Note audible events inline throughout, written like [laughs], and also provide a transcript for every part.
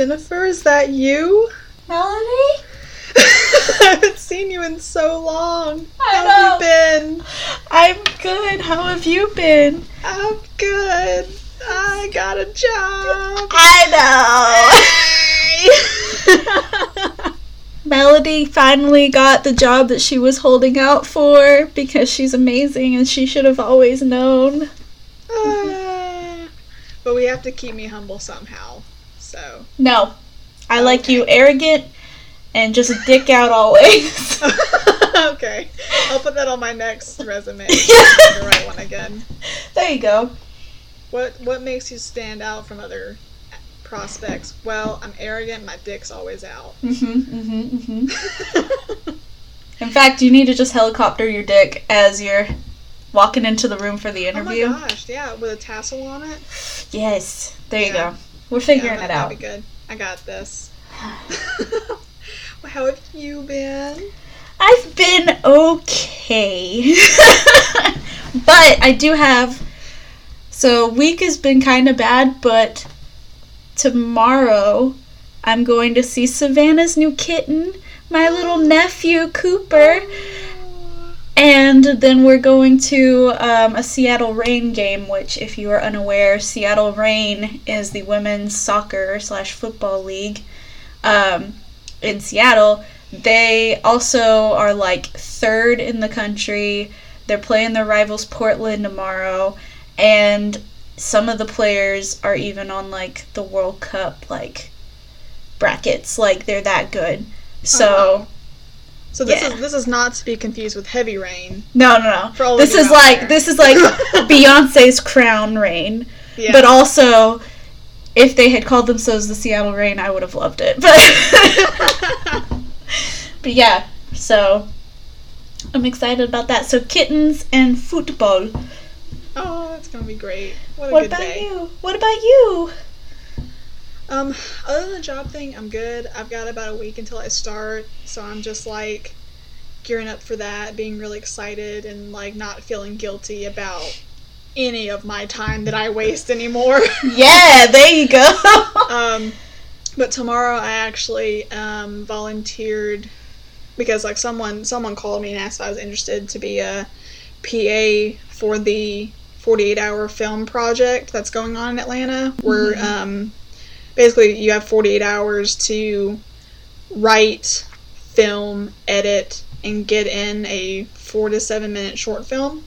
Jennifer, is that you? Melody? [laughs] I haven't seen you in so long. I How know. have you been? I'm good. How have you been? I'm good. I got a job. I know. [laughs] Melody finally got the job that she was holding out for because she's amazing and she should have always known. Ah. but we have to keep me humble somehow. So. No. I like Okay. you arrogant and just a dick out always. [laughs] okay. I'll put that on my next resume. [laughs] the right one again. there you go. What what makes you stand out from other prospects? Well, I'm arrogant. My dick's always out. Mhm, mhm, mhm. [laughs] In fact, you need to just helicopter your dick as you're walking into the room for the interview. oh my gosh! Yeah, with a tassel on it. yes. There you go. We're figuring yeah, it out. That'd be good. I got this. well, [sighs] how have you been? I've been okay. [laughs] but I do have. So, week has been kind of bad, but tomorrow I'm going to see Savannah's new kitten, my little oh. nephew Cooper. And then we're going to um, a Seattle Reign game, which, if you are unaware, Seattle Reign is the women's soccer slash football league um, in Seattle. They also are like third in the country. They're playing their rivals Portland tomorrow, and some of the players are even on like the World Cup like brackets. Like they're that good. So Oh. So this Yeah. is this is not to be confused with heavy rain. no, no, no. This is like there. this is like [laughs] Beyonce's Crown Rain. Yeah. But also, if they had called themselves the Seattle Rain, I would have loved it. [laughs] But [laughs] but yeah, so I'm excited about that. So kittens and football. oh, that's gonna be great. What a What about day. you? What about you? Um, other than the job thing, I'm good. I've got about a week until I start, so I'm just like gearing up for that, being really excited and like not feeling guilty about any of my time that I waste anymore. [laughs] Yeah, there you go. [laughs] um, but tomorrow I actually um, volunteered because like someone someone called me and asked if I was interested to be a PA for the 48 hour film project that's going on in Atlanta where Mhm. um, basically you have 48 hours to write, film, edit, and get in a four to seven minute short film.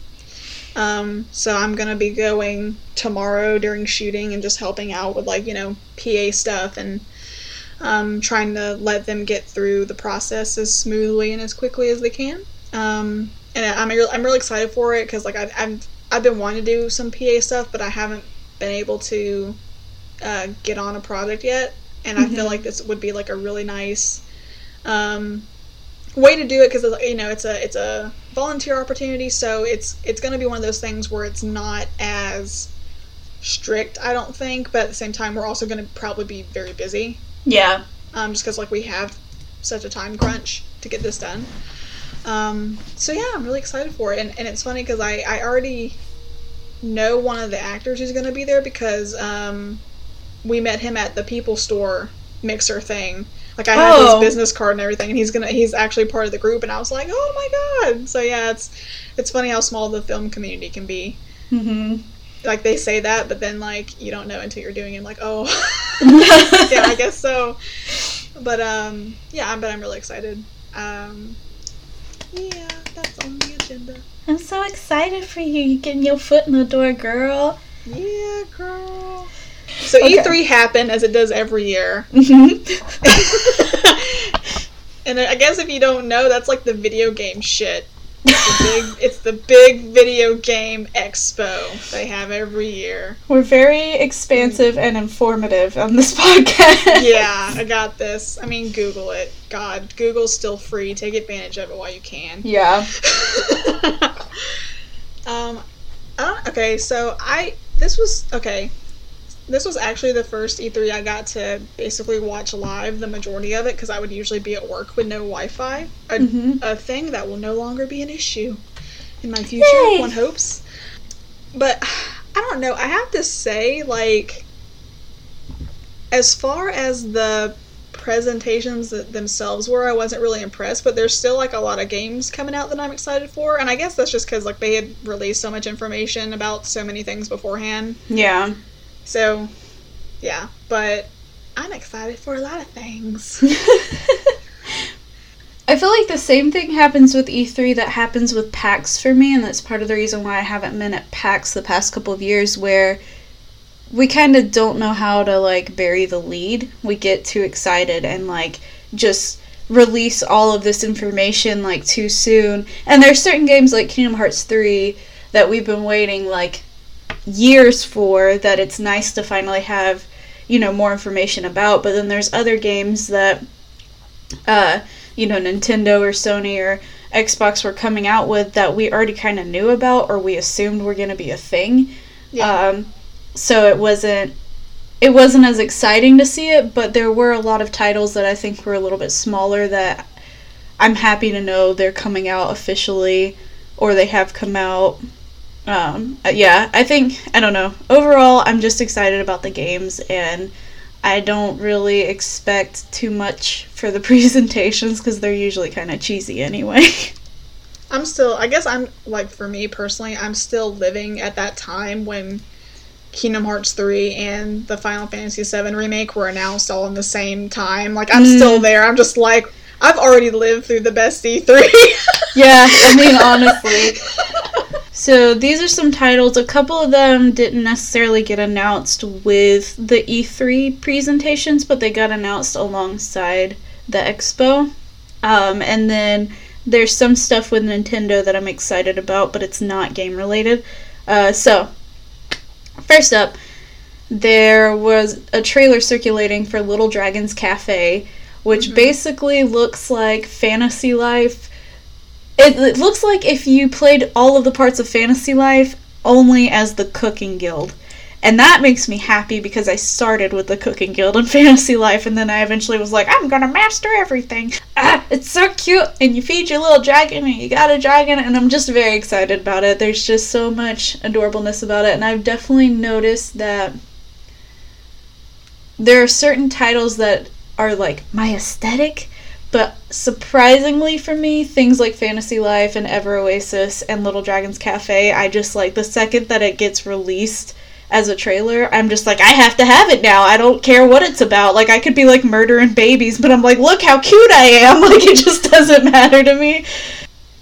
Um, so I'm gonna be going tomorrow during shooting and just helping out with like you know PA stuff and um, trying to let them get through the process as smoothly and as quickly as they can. Um, and I'm I'm really excited for it because like I've, I've I've been wanting to do some PA stuff, but I haven't been able to uh, get on a project yet. And I feel Mhm. like this would be like a really nice um, way to do it because you know it's a it's a volunteer opportunity, so it's it's going to be one of those things where it's not as strict, I don't think, but at the same time we're also going to probably be very busy yeah. um, just because like we have such a time crunch to get this done. Um, so yeah, I'm really excited for it, and, and it's funny because I I already know one of the actors who's going to be there because um, we met him at the People Store mixer thing. Like I have Oh. his business card and everything, and he's gonna he's actually part of the group, and I was like, oh my god! So yeah, it's it's funny how small the film community can be. hmm Like they say that, but then like you don't know until you're doing it. I'm like, oh, [laughs] yeah, I guess so. But um, yeah, but I'm really excited. Um, yeah, that's on the agenda. I'm so excited for you. You getting your foot in the door, girl. Yeah, girl. So Okay. E3 happened as it does every year, hmm [laughs] and I guess if you don't know, that's like the video game shit. It's the big, [laughs] it's the big video game expo they have every year. We're very expansive and informative on this [laughs] podcast. Yeah, I got this. I mean, Google it. God, Google's still free. Take advantage of it while you can. Yeah. um, I okay, so I this was okay. This was actually the first E3 I got to basically watch live the majority of it because I would usually be at work with no Wi-Fi. A, Mhm. a thing that will no longer be an issue in my future. Yay! One hopes. But I don't know. I have to say, like, as far as the presentations themselves were, I wasn't really impressed. But there's still like a lot of games coming out that I'm excited for, and I guess that's just because like they had released so much information about so many things beforehand. Yeah. So, yeah, but I'm excited for a lot of things. [laughs] I feel like the same thing happens with E3 that happens with PAX for me, and that's part of the reason why I haven't been at PAX the past couple of years, where we kind of don't know how to like bury the lead. We get too excited and like just release all of this information like too soon. And there's certain games like Kingdom Hearts 3 that we've been waiting like years for that it's nice to finally have, you know, more information about. But then there's other games that uh you know, Nintendo or Sony or Xbox were coming out with that we already kind of knew about or we assumed were going to be a thing. Yeah. Um, so it wasn't it wasn't as exciting to see it, but there were a lot of titles that I think were a little bit smaller that I'm happy to know they're coming out officially or they have come out. Um, uh, yeah, I think I don't know. Overall, I'm just excited about the games and I don't really expect too much for the [laughs] presentations because they're usually kind of cheesy anyway. [laughs] I'm still, I guess I'm, like, for me personally, I'm still living at that time when Kingdom Hearts 3 and the Final Fantasy 7 remake were announced all in the same time. Like, I'm Mm. still there. I'm just like, I've already lived through the best E E3. [laughs] yeah, I mean, honestly. So these are some titles. A couple of them didn't necessarily get announced with the E3 presentations, but they got announced alongside the expo. Um, and then there's some stuff with Nintendo that I'm excited about, but it's not game related. Uh, so, first up, there was a trailer circulating for Little Dragons Cafe, which Mhm. basically looks like Fantasy Life. It, it looks like if you played all of the parts of Fantasy Life only as the Cooking Guild. And that makes me happy because I started with the Cooking Guild in [laughs] Fantasy Life, and then I eventually was like, I'm gonna master everything. Ah, it's so cute, and you feed your little dragon, and you got a dragon, and I'm just very excited about it. There's just so much adorableness about it, and I've definitely noticed that there are certain titles that are like my aesthetic, but surprisingly for me, things like Fantasy Life and Ever Oasis and Little Dragons Cafe, I just like the second that it gets released as a trailer, I'm just like, I have to have it now. I don't care what it's about. Like, I could be like murdering babies, but I'm like, look how cute I am. [laughs] Like, it just doesn't matter to me.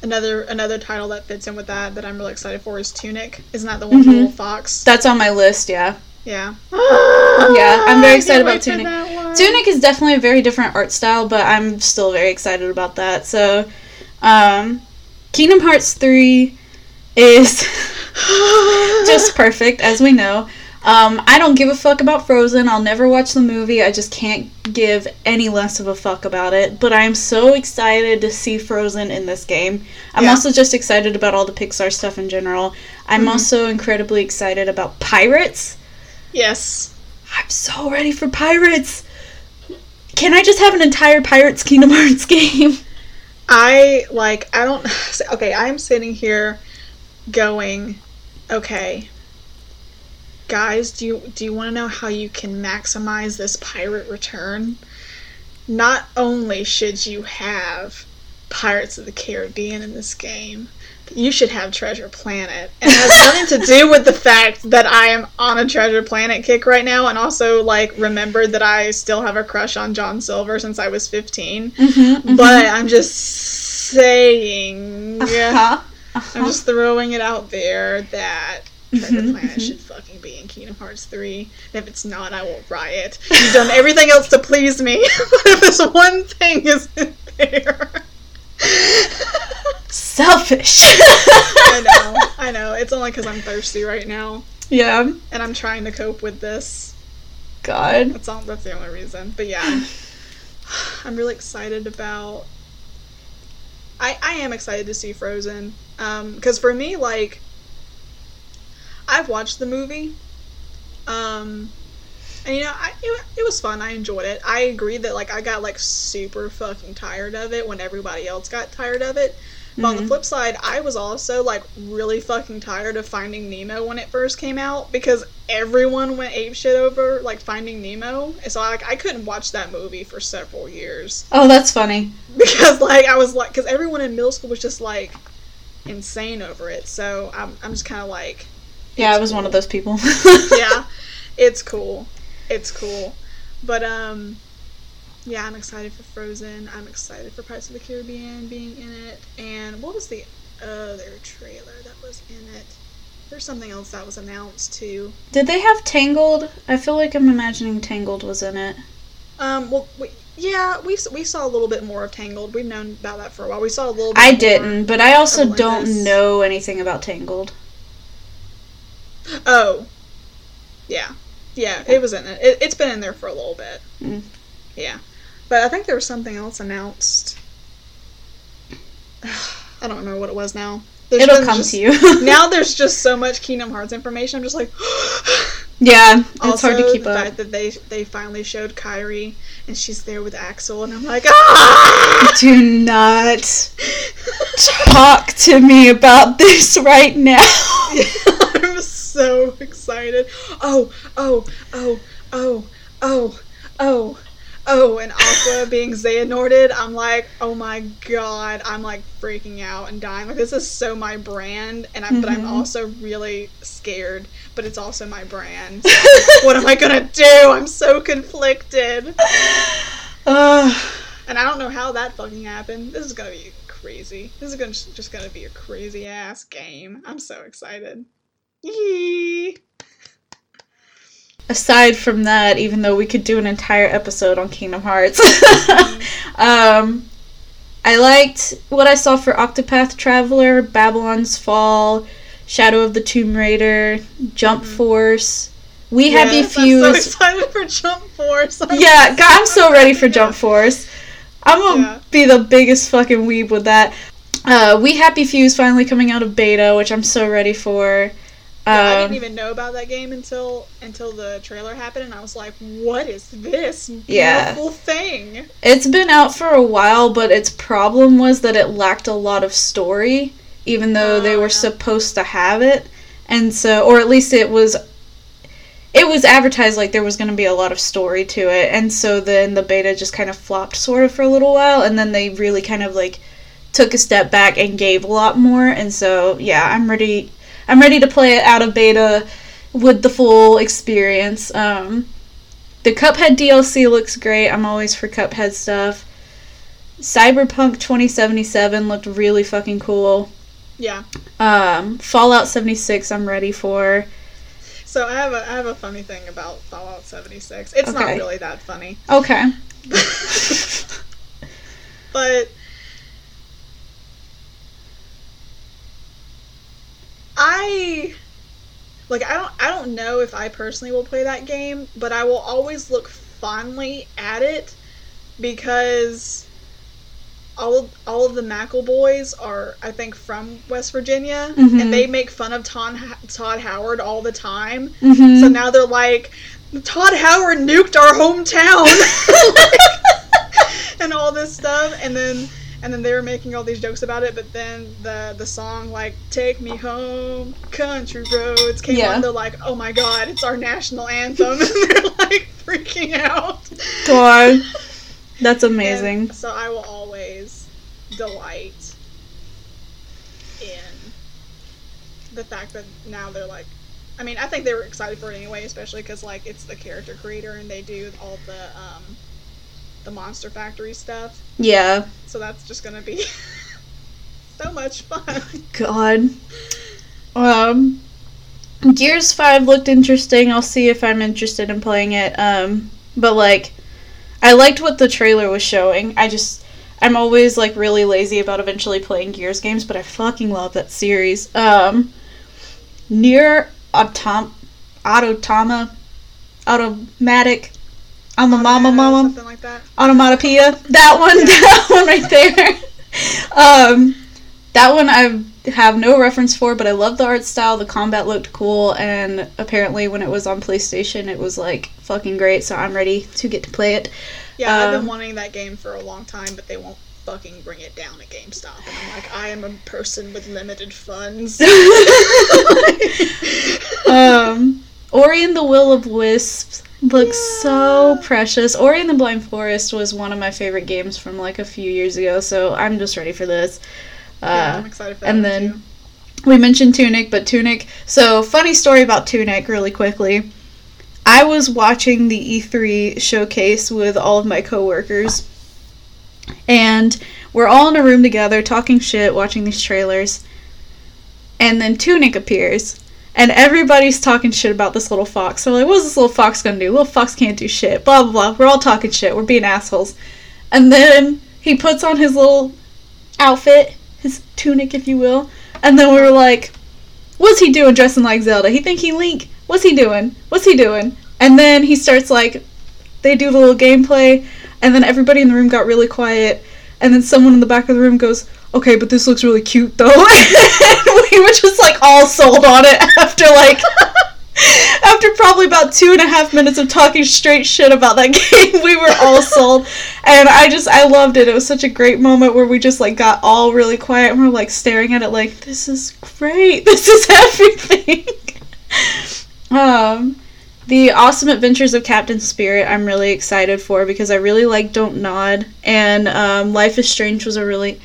another another title that fits in with that that I'm really excited for is Tunic. Isn't that the one with Mhm. fox? That's on my list, yeah. Yeah. [gasps] Yeah, I'm very excited about Tunic. Tunic is definitely a very different art style, but I'm still very excited about that. So, um, Kingdom Hearts 3 is [laughs] just [laughs] perfect, as we know. Um, I don't give a fuck about Frozen. I'll never watch the movie. I just can't give any less of a fuck about it. But I'm so excited to see Frozen in this game. I'm Yeah. also just excited about all the Pixar stuff in general. I'm Mhm. also incredibly excited about Pirates. Yes. I'm so ready for Pirates. Can I just have an entire Pirates Kingdom [laughs] Hearts game? I like I don't [sighs] okay, I'm sitting here going, okay. Guys, do you do you want to know how you can maximize this pirate return? Not only should you have Pirates of the Caribbean in this game, you should have Treasure Planet. And it has nothing to do with the fact that I am on a Treasure Planet kick right now and also like remembered that I still have a crush on John Silver since I was 15. Mm-hmm, But I'm just saying. uh-huh. I'm Uh-huh. just throwing it out there that Treasure Mhm, Planet mhm. should fucking be in Kingdom Hearts 3. And if it's not, I will riot. You've done everything else to please me, [laughs] but if this one thing isn't there. Selfish. [laughs] I know, I know. It's only because I'm thirsty right now, yeah. and I'm trying to cope with this. God. That's all. That's the only reason. But yeah, [sighs] I'm really excited about. I I am excited to see Frozen. Um, because for me, like, I've watched the movie. Um, and you know, I it, it was fun. I enjoyed it. I agree that like I got like super fucking tired of it when everybody else got tired of it. But on the Mhm. flip side, I was also like really fucking tired of Finding Nemo when it first came out because everyone went ape shit over like Finding Nemo. And so like I couldn't watch that movie for several years Oh, that's funny. [laughs] because like I was like because everyone in middle school was just like insane over it. So I'm I'm just kind of like Yeah, I was one of those people. [laughs] yeah, it's cool. It's cool. But um yeah, I'm excited for Frozen. I'm excited for Pirates of the Caribbean being in it. And what was the other trailer that was in it? There's something else that was announced too. Did they have Tangled? I feel like I'm imagining Tangled was in it. Um, well, we, yeah, we we saw a little bit more of Tangled. We've known about that for a while. We saw a little. bit I didn't, but I also don't know anything about Tangled. Oh, yeah, yeah, it was in it. it. It's been in there for a little bit. Mm. Yeah, but I think there was something else announced. [sighs] I don't remember what it was now. There's It'll come just- to you. [laughs] now there's just so much Kingdom Hearts information. I'm just like, [gasps] yeah, it's also, hard to keep the up. fact that they they finally showed Kairi and she's there with Axel, and I'm like, [laughs] ah! Do not talk to me about this right now. [laughs] I'm so excited. Oh, oh, oh, oh, oh, oh, oh, and Aqua being Xehanorted, I'm like, oh my god, I'm like freaking out and dying. Like this is so my brand, and I'm but I'm Mhm. also really scared, but it's also my brand. So what am I gonna do? I'm so conflicted. Ugh. [sighs] And I don't know how that fucking happened. This is gonna be crazy. This is gonna just gonna be a crazy ass game. I'm so excited. Yee. Aside from that, even though we could do an entire episode on Kingdom Hearts, [laughs] um, I liked what I saw for Octopath Traveler, Babylon's Fall, Shadow of the Tomb Raider, Jump Mhm. Force. We Happy Yes, Fuse. I'm so excited for Jump Force. I'm yeah, God, I'm so ready for. Jump Force. I'm gonna Yeah. be the biggest fucking weeb with that. Uh, we Happy Fuse finally coming out of beta, which I'm so ready for. Yeah, I Um, didn't even know about that game until until the trailer happened, and I was like, "What is this Yeah. beautiful thing?" It's been out for a while, but its problem was that it lacked a lot of story, even though they Oh, were yeah. supposed to have it. And so, or at least it was it was advertised like there was going to be a lot of story to it. And so then the beta just kind of flopped sort of for a little while and then they really kind of like took a step back and gave a lot more. And so, yeah, I'm ready I'm ready to play it out of beta with the full experience. Um the Cuphead DLC looks great. I'm always for Cuphead stuff. Cyberpunk 2077 looked really fucking cool. Yeah. Um, Fallout 76 I'm ready for. So I have a I have a funny thing about Fallout 76. It's not really that funny, Okay. [laughs] but I like I don't I don't know if I personally will play that game, but I will always look fondly at it because all of, all of the McElroy boys are I think from West Virginia Mhm. and they make fun of Todd, Todd Howard all the time. hmm So now they're like, Todd Howard nuked our hometown, [laughs] [laughs] and all this stuff, and then and then they were making all these jokes about it. But then the the song like "Take Me Home, Country Roads" came Yeah. on. They're like, "Oh my God, it's our national anthem!" [laughs] and they're like freaking out. God. [laughs] That's amazing. And so I will always delight in the fact that now they're like. I mean, I think they were excited for it anyway, especially because like it's the character creator and they do all the um, the Monster Factory stuff. Yeah. So that's just gonna be [laughs] so much fun. God. Um Gears 5 looked interesting. I'll see if I'm interested in playing it. Um but like I liked what the trailer was showing. I just I'm always like really lazy about eventually playing Gears games, but I fucking love that series. Um Nier Autom Autotoma Automatic I'm a mama mama something like that. onomatopoeia. That one, Yeah. [laughs] that one right there. um, that one I have no reference for, but I love the art style. The combat looked cool, and apparently when it was on PlayStation, it was like fucking great. So I'm ready to get to play it. Yeah, I've Um, been wanting that game for a long time, but they won't fucking bring it down at GameStop. And I'm like, I am a person with limited funds. [laughs] [laughs] um, Ori and the Will of Wisps looks so precious. Ori and the Blind Forest was one of my favorite games from like a few years ago, so I'm just ready for this. yeah, Uh, I'm excited for that. and then too. we mentioned Tunic, but Tunic. So, funny story about Tunic, really quickly. I was watching the E3 showcase with all of my coworkers, and we're all in a room together talking shit, watching these trailers. And then Tunic appears, and everybody's talking shit about this little fox. So, like, what's this little fox gonna do? Little fox can't do shit. Blah blah blah. We're all talking shit. We're being assholes. And then he puts on his little outfit, his tunic, if you will. And then we were like, what's he doing dressing like Zelda? He think he Link? What's he doing? What's he doing? And then he starts like, they do the little gameplay, and then everybody in the room got really quiet, and then someone in the back of the room goes, okay, but this looks really cute though. [laughs] and we were just like all sold on it after like. [laughs] After probably about two and a half minutes of talking straight shit about that [laughs] game, we were all sold. And I just, I loved it. It was such a great moment where we just like got all really quiet and we're like staring at it like, this is great. This is everything. um, the Awesome Adventures of Captain Spirit, I'm really excited for because I really like Don't Nod. And um, Life is Strange was a really.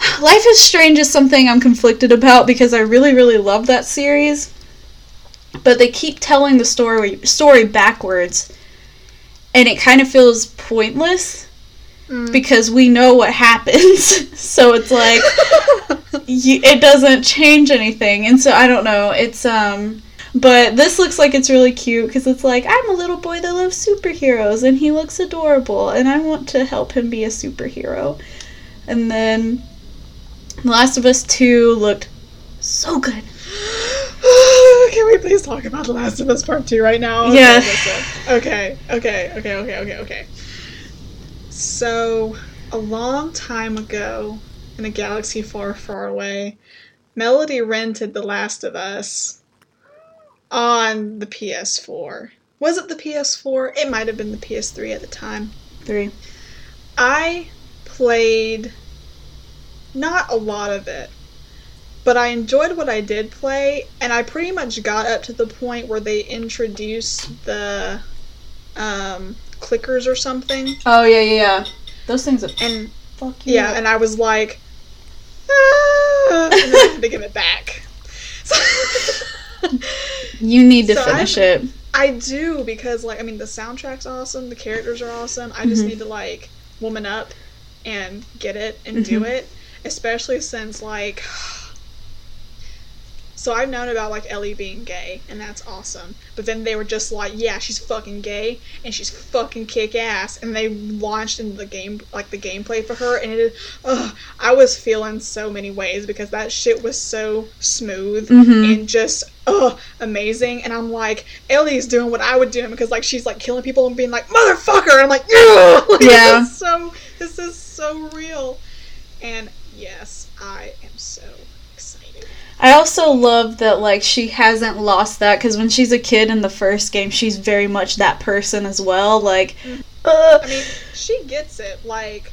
[sighs] Life is Strange is something I'm conflicted about because I really, really love that series. But they keep telling the story story backwards. And it kind of feels pointless Mm. because we know what happens. [laughs] so it's like [laughs] y- it doesn't change anything. And so I don't know. It's um but this looks like it's really cute because it's like I'm a little boy that loves superheroes and he looks adorable and I want to help him be a superhero. And then The Last of Us 2 looked so good. [gasps] Can we please talk about The Last of Us Part 2 right now? Okay, Yeah. Okay, okay, okay, okay, okay, okay. So, a long time ago, in a galaxy far, far away, Melody rented The Last of Us on the PS4. Was it the PS4? It might have been the PS3 at the time. 3. I played not a lot of it, but I enjoyed what I did play, and I pretty much got up to the point where they introduced the um, clickers or something, Oh yeah, yeah, yeah. Those things are and fuck you. yeah, up. and I was like, ah, and then I had to give it back. [laughs] you need to So finish I'm- it. I do because like I mean the soundtrack's awesome, the characters are awesome. I just Mhm. need to like woman up and get it and do Mhm. it, especially since like [sighs] so I've known about like Ellie being gay and that's awesome. But then they were just like, yeah, she's fucking gay and she's fucking kick ass and they launched into the game like the gameplay for her and it ugh, I was feeling so many ways because that shit was so smooth Mhm. and just ugh, amazing. And I'm like, Ellie's doing what I would do because like she's like killing people and being like, motherfucker. And I'm like, yeah, [laughs] like, Yeah. This so this is so real. And yes, I am so excited. I also love that like she hasn't lost that because when she's a kid in the first game, she's very much that person as well. Like, uh, I mean, she gets it. Like,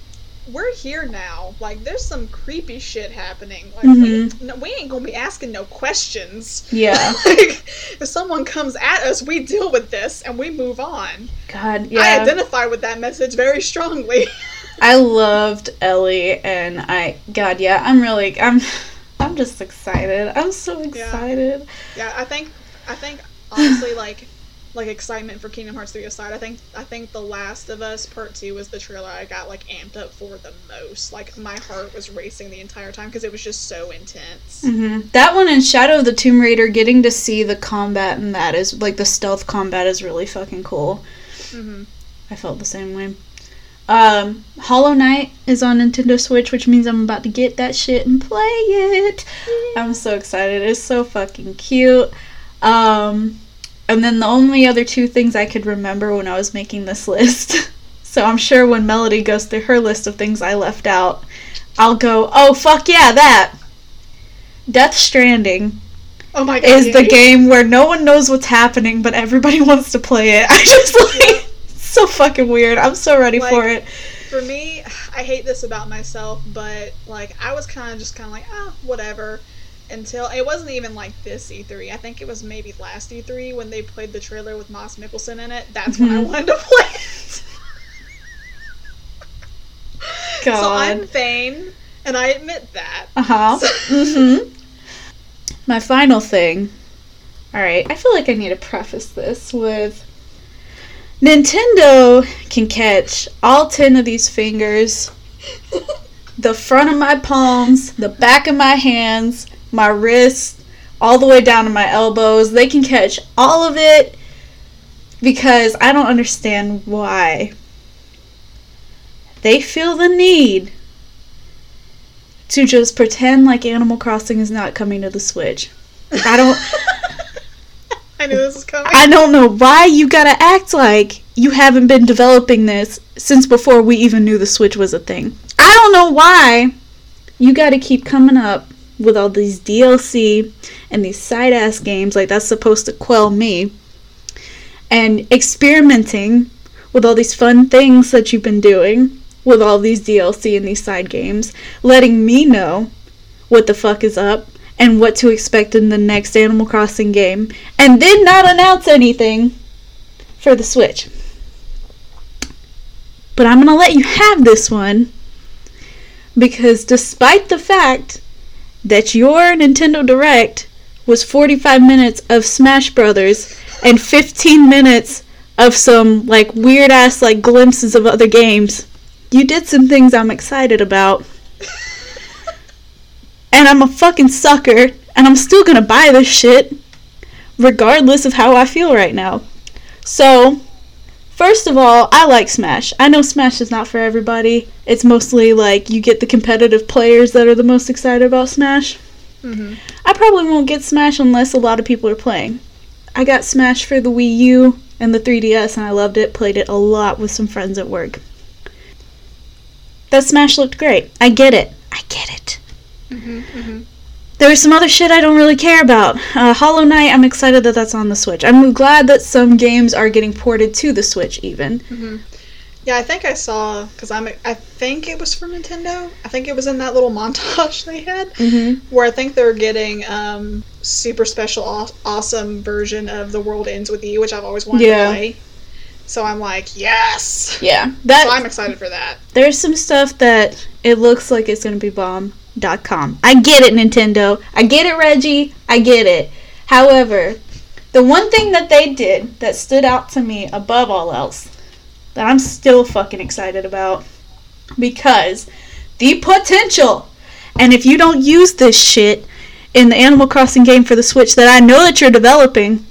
we're here now. Like, there's some creepy shit happening. Like, we, no, we ain't gonna be asking no questions. yeah, [laughs] like, if someone comes at us, we deal with this and we move on. God, yeah. I yeah. identify with that message very strongly. [laughs] I loved Ellie, and I, God, yeah, I'm really, I'm, I'm just excited. I'm so excited. yeah, I think, I think honestly, like, like excitement for Kingdom Hearts 3 aside, I think, I think The Last of Us Part 2 was the trailer I got like amped up for the most. Like, my heart was racing the entire time because it was just so intense. hmm That one and Shadow of the Tomb Raider, getting to see the combat and that is like the stealth combat is really fucking cool. hmm I felt the same way. Um, Hollow Knight is on Nintendo Switch, which means I'm about to get that shit and play it. I'm so excited. It's so fucking cute. Um, and then the only other two things I could remember when I was making this list. [laughs] so I'm sure when Melody goes through her list of things I left out, I'll go, oh fuck yeah, that. Death Stranding Oh my god. is yeah, the game where no one knows what's happening, but everybody [laughs] wants to play it. [laughs] I just like so fucking weird. I'm so ready for it. For me, I hate this about myself, but like I was kind of just kind of like, ah, whatever. Until it wasn't even like this E3. I think it was maybe last E3 when they played the trailer with Mads Mikkelsen in it. That's when I Mhm. wanted to play it. [laughs] So I'm vain, and I admit that. Uh huh. [laughs] mm-hmm. My final thing. All right, I feel like I need to preface this with Nintendo can catch all 10 of these fingers, [laughs] the front of my palms, the back of my hands, my wrists, all the way down to my elbows. They can catch all of it because I don't understand why they feel the need to just pretend like Animal Crossing is not coming to the Switch. I don't [laughs] I knew this was coming. I don't know why you gotta act like you haven't been developing this since before we even knew the Switch was a thing. I don't know why you gotta keep coming up with all these DLC and these side ass games like that's supposed to quell me and experimenting with all these fun things that you've been doing with all these DLC and these side games, letting me know what the fuck is up and what to expect in the next Animal Crossing game, and then not announce anything for the Switch. But I'm gonna let you have this one because despite the fact that your Nintendo Direct was 45 minutes of Smash Brothers and 15 minutes of some like weird ass like glimpses of other games, you did some things I'm excited about. [laughs] and I'm a fucking sucker, and I'm still gonna buy this shit, regardless of how I feel right now. So, first of all, I like Smash. I know Smash is not for everybody. It's mostly like you get the competitive players that are the most excited about Smash. hmm I probably won't get Smash unless a lot of people are playing. I got Smash for the Wii U and the 3DS, and I loved it. Played it a lot with some friends at work. That Smash looked great. I get it. I get it. hmm hmm There was some other shit I don't really care about. Uh, Hollow Knight, I'm excited that that's on the Switch. I'm glad that some games are getting ported to the Switch, even. hmm Yeah, I think I saw because I'm. I think it was for Nintendo. I think it was in that little [laughs] montage they had Mm-hmm. where I think they're getting um super special aw- awesome version of The World Ends with You, which I've always wanted Yeah. to play. So I'm like, yes. Yeah, So that I'm excited for that. there's some stuff that it looks like it's gonna be bomb.com. I get it, Nintendo. I get it, Reggie. I get it. However, the one thing that they did that stood out to me above all else that I'm still fucking excited about because the potential and if you don't use this shit in the Animal Crossing game for the Switch that I know that you're developing,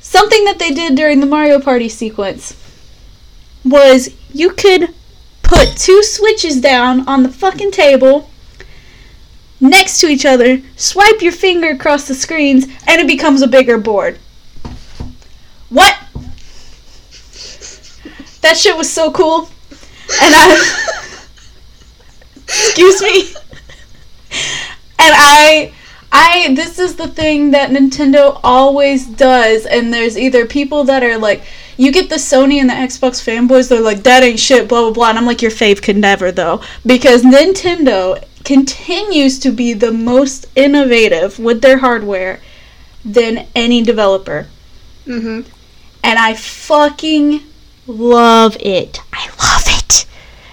something that they did during the Mario Party sequence was you could put two switches down on the fucking table next to each other, swipe your finger across the screens, and it becomes a bigger board. What? That shit was so cool. And I. [laughs] Excuse me. And I. I this is the thing that Nintendo always does and there's either people that are like you get the Sony and the Xbox fanboys they're like that ain't shit blah blah blah and I'm like your fave could never though because Nintendo continues to be the most innovative with their hardware than any developer hmm and I fucking love it. I love it.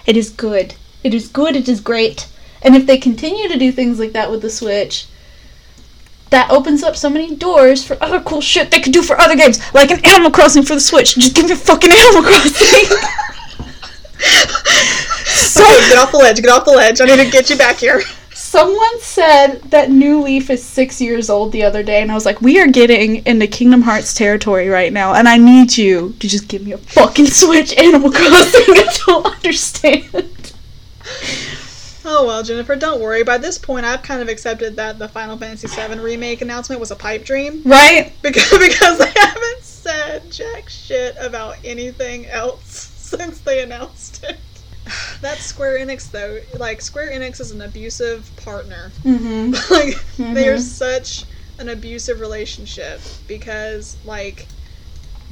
It is good. It is good. It is great. And if they continue to do things like that with the Switch, that opens up so many doors for other cool shit they could do for other games, like an Animal Crossing for the Switch. Just give me fucking Animal Crossing. [laughs] [laughs] so Okay, get off the ledge. Get off the ledge. I need to get you back here. Someone said that New Leaf is six years old the other day, and I was like, we are getting into Kingdom Hearts territory right now, and I need you to just give me a fucking Switch Animal Crossing. [laughs] I don't understand. Oh well, Jennifer, don't worry. By this point, I've kind of accepted that the Final Fantasy VII remake announcement was a pipe dream Right? [laughs] because because they haven't said jack shit about anything else [laughs] since they announced it. [sighs] That's Square Enix though. Like Square Enix is an abusive partner. Mm-hmm. [laughs] like they're Mhm. such an abusive relationship because like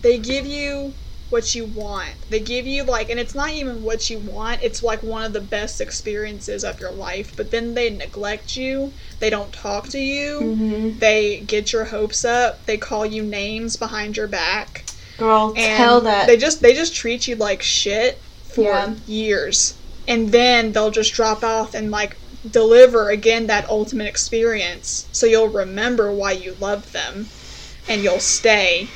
they give you what you want. They give you like, and it's not even what you want. It's like one of the best experiences of your life. But then they neglect you. They don't talk to you. Mm-hmm. They get your hopes up. They call you names behind your back. Girl, And tell that. they just they just treat you like shit for Yeah. years, and then they'll just drop off and like deliver again that ultimate experience. So you'll remember why you loved them, and you'll stay.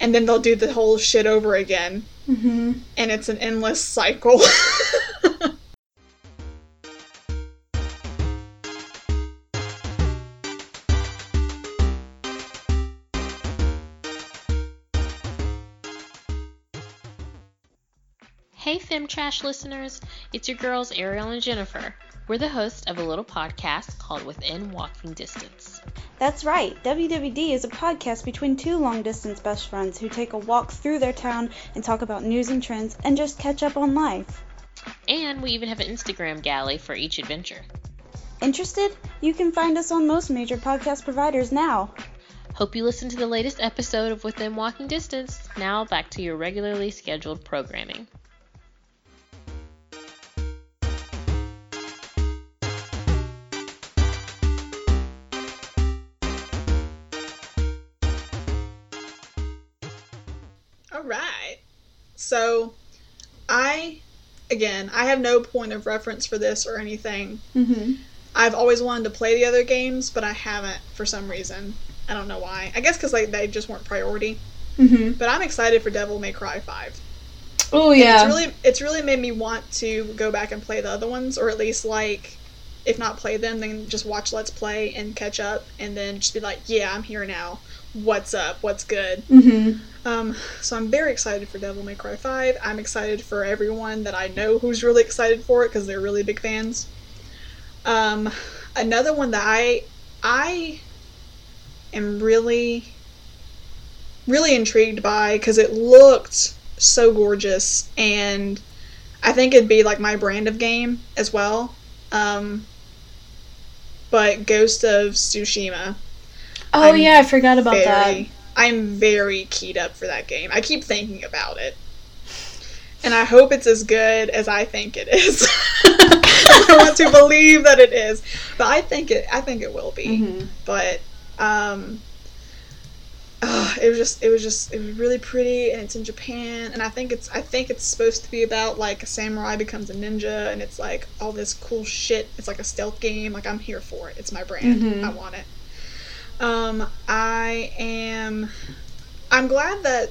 And then they'll do the whole shit over again, mm-hmm. and it's an endless cycle. [laughs] Trash listeners, it's your girls Ariel and Jennifer. We're the hosts of a little podcast called Within Walking Distance. That's right. WWD is a podcast between two long distance best friends who take a walk through their town and talk about news and trends and just catch up on life. And we even have an Instagram galley for each adventure. Interested? You can find us on most major podcast providers now. Hope you listen to the latest episode of Within Walking Distance. Now back to your regularly scheduled programming. So, I, again, I have no point of reference for this or anything. Mm-hmm. I've always wanted to play the other games, but I haven't for some reason. I don't know why. I guess because like, they just weren't priority. Mm-hmm. But I'm excited for Devil May Cry 5. Oh And yeah. It's really it's really made me want to go back and play the other ones, or at least like, if not play them, then just watch Let's Play and catch up, and then just be like, yeah, I'm here now. What's up? What's good? mm-hmm. Um, so I'm very excited for Devil May Cry 5. I'm excited for everyone that I know who's really excited for it because they're really big fans. Um, another one that I I am really really intrigued by because it looked so gorgeous and I think it'd be like my brand of game as well. Um, but Ghost of Tsushima Oh I'm yeah, I forgot about that. very, I'm very keyed up for that game. I keep thinking about it. And I hope it's as good as I think it is. [laughs] I want to [laughs] believe that it is. But I think it I think it will be. Mm-hmm. But um uh, it was just it was just it was really pretty and it's in Japan and I think it's I think it's supposed to be about like a samurai becomes a ninja and it's like all this cool shit. It's like a stealth game. Like I'm here for it. It's my brand. Mhm. I want it. Um I am I'm glad that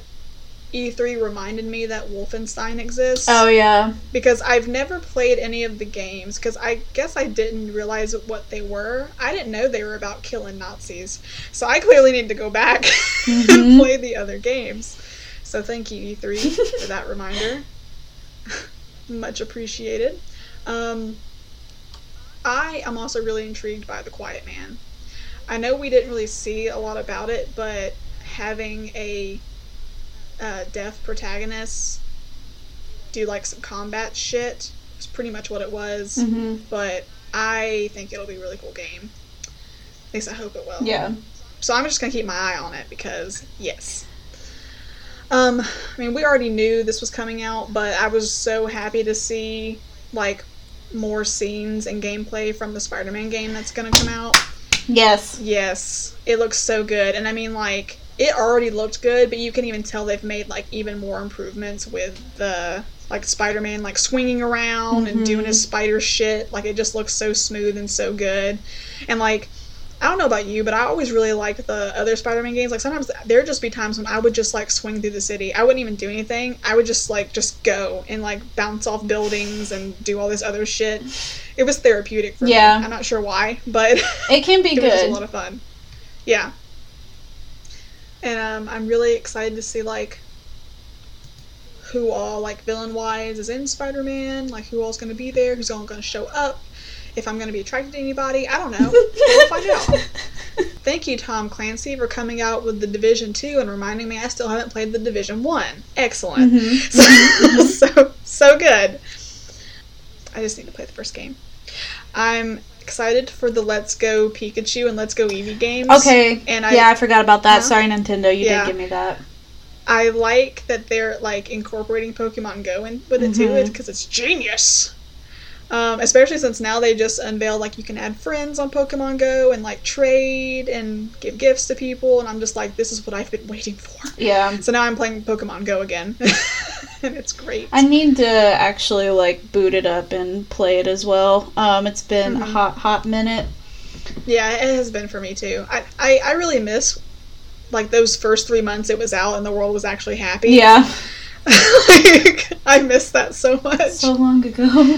E3 reminded me that Wolfenstein exists Oh yeah. because I've never played any of the games because I guess I didn't realize what they were. I didn't know they were about killing Nazis. So I clearly need to go back [laughs] and Mhm. play the other games. So thank you E3 for that reminder. [laughs] Much appreciated. Um, I am also really intrigued by The Quiet Man. I know we didn't really see a lot about it, but having a uh, deaf protagonist do like some combat shit is pretty much what it was. Mm-hmm. But I think it'll be a really cool game. At least I hope it will. Yeah. So I'm just gonna keep my eye on it because yes. Um, I mean, we already knew this was coming out, but I was so happy to see like more scenes and gameplay from the Spider-Man game that's gonna come out. Yes. Yes, it looks so good, and I mean, like, it already looked good, but you can even tell they've made like even more improvements with the like Spider-Man like swinging around and doing mm-hmm. his spider shit. Like, it just looks so smooth and so good, and like. I don't know about you, but I always really like the other Spider-Man games. Like sometimes there'd just be times when I would just like swing through the city. I wouldn't even do anything. I would just like just go and like bounce off buildings and do all this other shit. It was therapeutic for Yeah. me. I'm not sure why, but It can be [laughs] it was a lot of fun. Yeah. And um, I'm really excited to see like who all like villain wise is in Spider Man, like who all's gonna be there, who's all gonna show up, if I'm gonna be attracted to anybody. I don't know. we'll find out. [laughs] Thank you, Tom Clancy, for coming out with the Division Two and reminding me I still haven't played the Division One. Excellent. Mhm. [laughs] So, so so good. I just need to play the first game. I'm excited for the Let's Go Pikachu and Let's Go Eevee games. Okay. And I, yeah, I forgot about that. Sorry, Nintendo. You Yeah. did give me that. I like that they're like incorporating Pokemon Go in with it too, Mhm. because it's genius. Um, especially since now they just unveiled like you can add friends on Pokemon Go and like trade and give gifts to people, and I'm just like, this is what I've been waiting for. Yeah. [laughs] So now I'm playing Pokemon Go again, [laughs] and it's great. I need to actually like boot it up and play it as well. Um, it's been a Mhm. hot, hot minute. Yeah, it has been for me too. I, I, I really miss like those first three months it was out and the world was actually happy. Yeah. [laughs] like, I miss that so much. So long ago.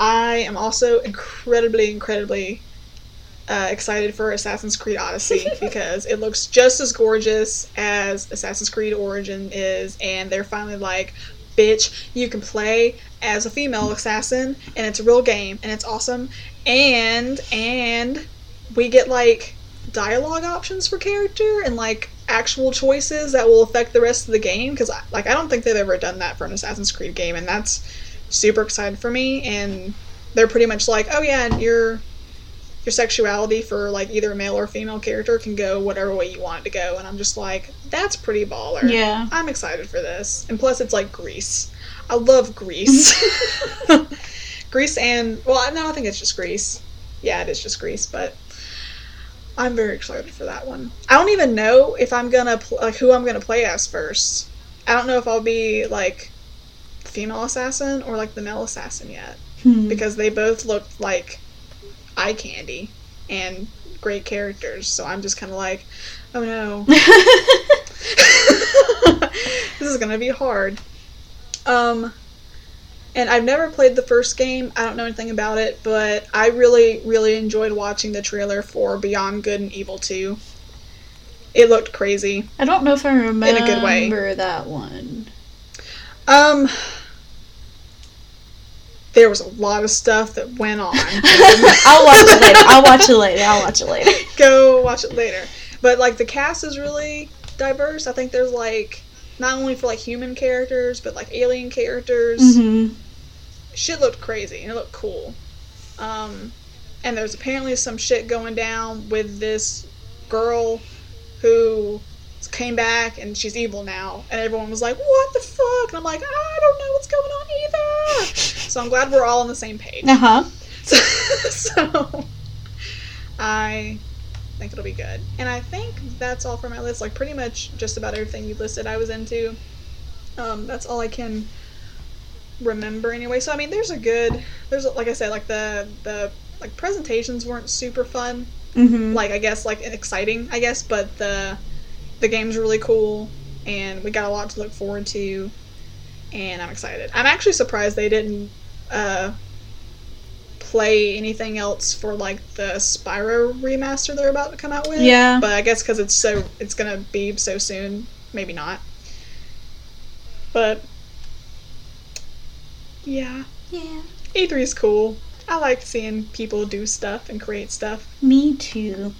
I am also incredibly, incredibly uh, excited for Assassin's Creed Odyssey [laughs] because it looks just as gorgeous as Assassin's Creed Origin is, and they're finally like, bitch, you can play as a female assassin, and it's a real game, and it's awesome, and and we get like dialogue options for character and like actual choices that will affect the rest of the game because like I don't think they've ever done that for an Assassin's Creed game, and that's super excited for me and they're pretty much like oh yeah and your your sexuality for like either a male or female character can go whatever way you want it to go. And i'm just like that's pretty baller. Yeah. i'm excited for this. And plus it's like greece. I love greece. [laughs] [laughs] Greece and well no i think it's just greece. Yeah it is just greece but i'm very excited for that one. I don't even know if i'm gonna pl- like who i'm gonna play as first. I don't know if i'll be like female assassin or like the male assassin yet Hmm. because they both look like eye candy and great characters. So I'm just kind of like, oh no, [laughs] [laughs] this is gonna be hard. Um, and I've never played the first game. I don't know anything about it, but I really, really enjoyed watching the trailer for Beyond Good and Evil 2. It looked crazy. I don't know if I remember good way. that one. Um, there was a lot of stuff that went on. [laughs] I'll watch it later. I'll watch it later. I'll watch it later. [laughs] go watch it later. But like the cast is really diverse. I think there's like not only for like human characters, but like alien characters. hmm Shit looked crazy and it looked cool. Um, and there's apparently some shit going down with this girl who came back and she's evil now. And everyone was like, "What the fuck?" And I'm like, "I don't know what's going on either." So I'm glad we're all on the same page. Uh huh. [laughs] So, so I think it'll be good. And I think that's all for my list. Like pretty much just about everything you listed I was into. Um, that's all I can remember anyway. So I mean there's a good there's like I said, like the the like presentations weren't super fun. hmm Like I guess like exciting, I guess, but the the game's really cool and we got a lot to look forward to and I'm excited. I'm actually surprised they didn't uh play anything else for like the Spyro remaster they're about to come out with. Yeah. But I guess because it's so it's gonna be so soon, maybe not. But yeah, Yeah. E3 is cool. I like seeing people do stuff and create stuff. Me too.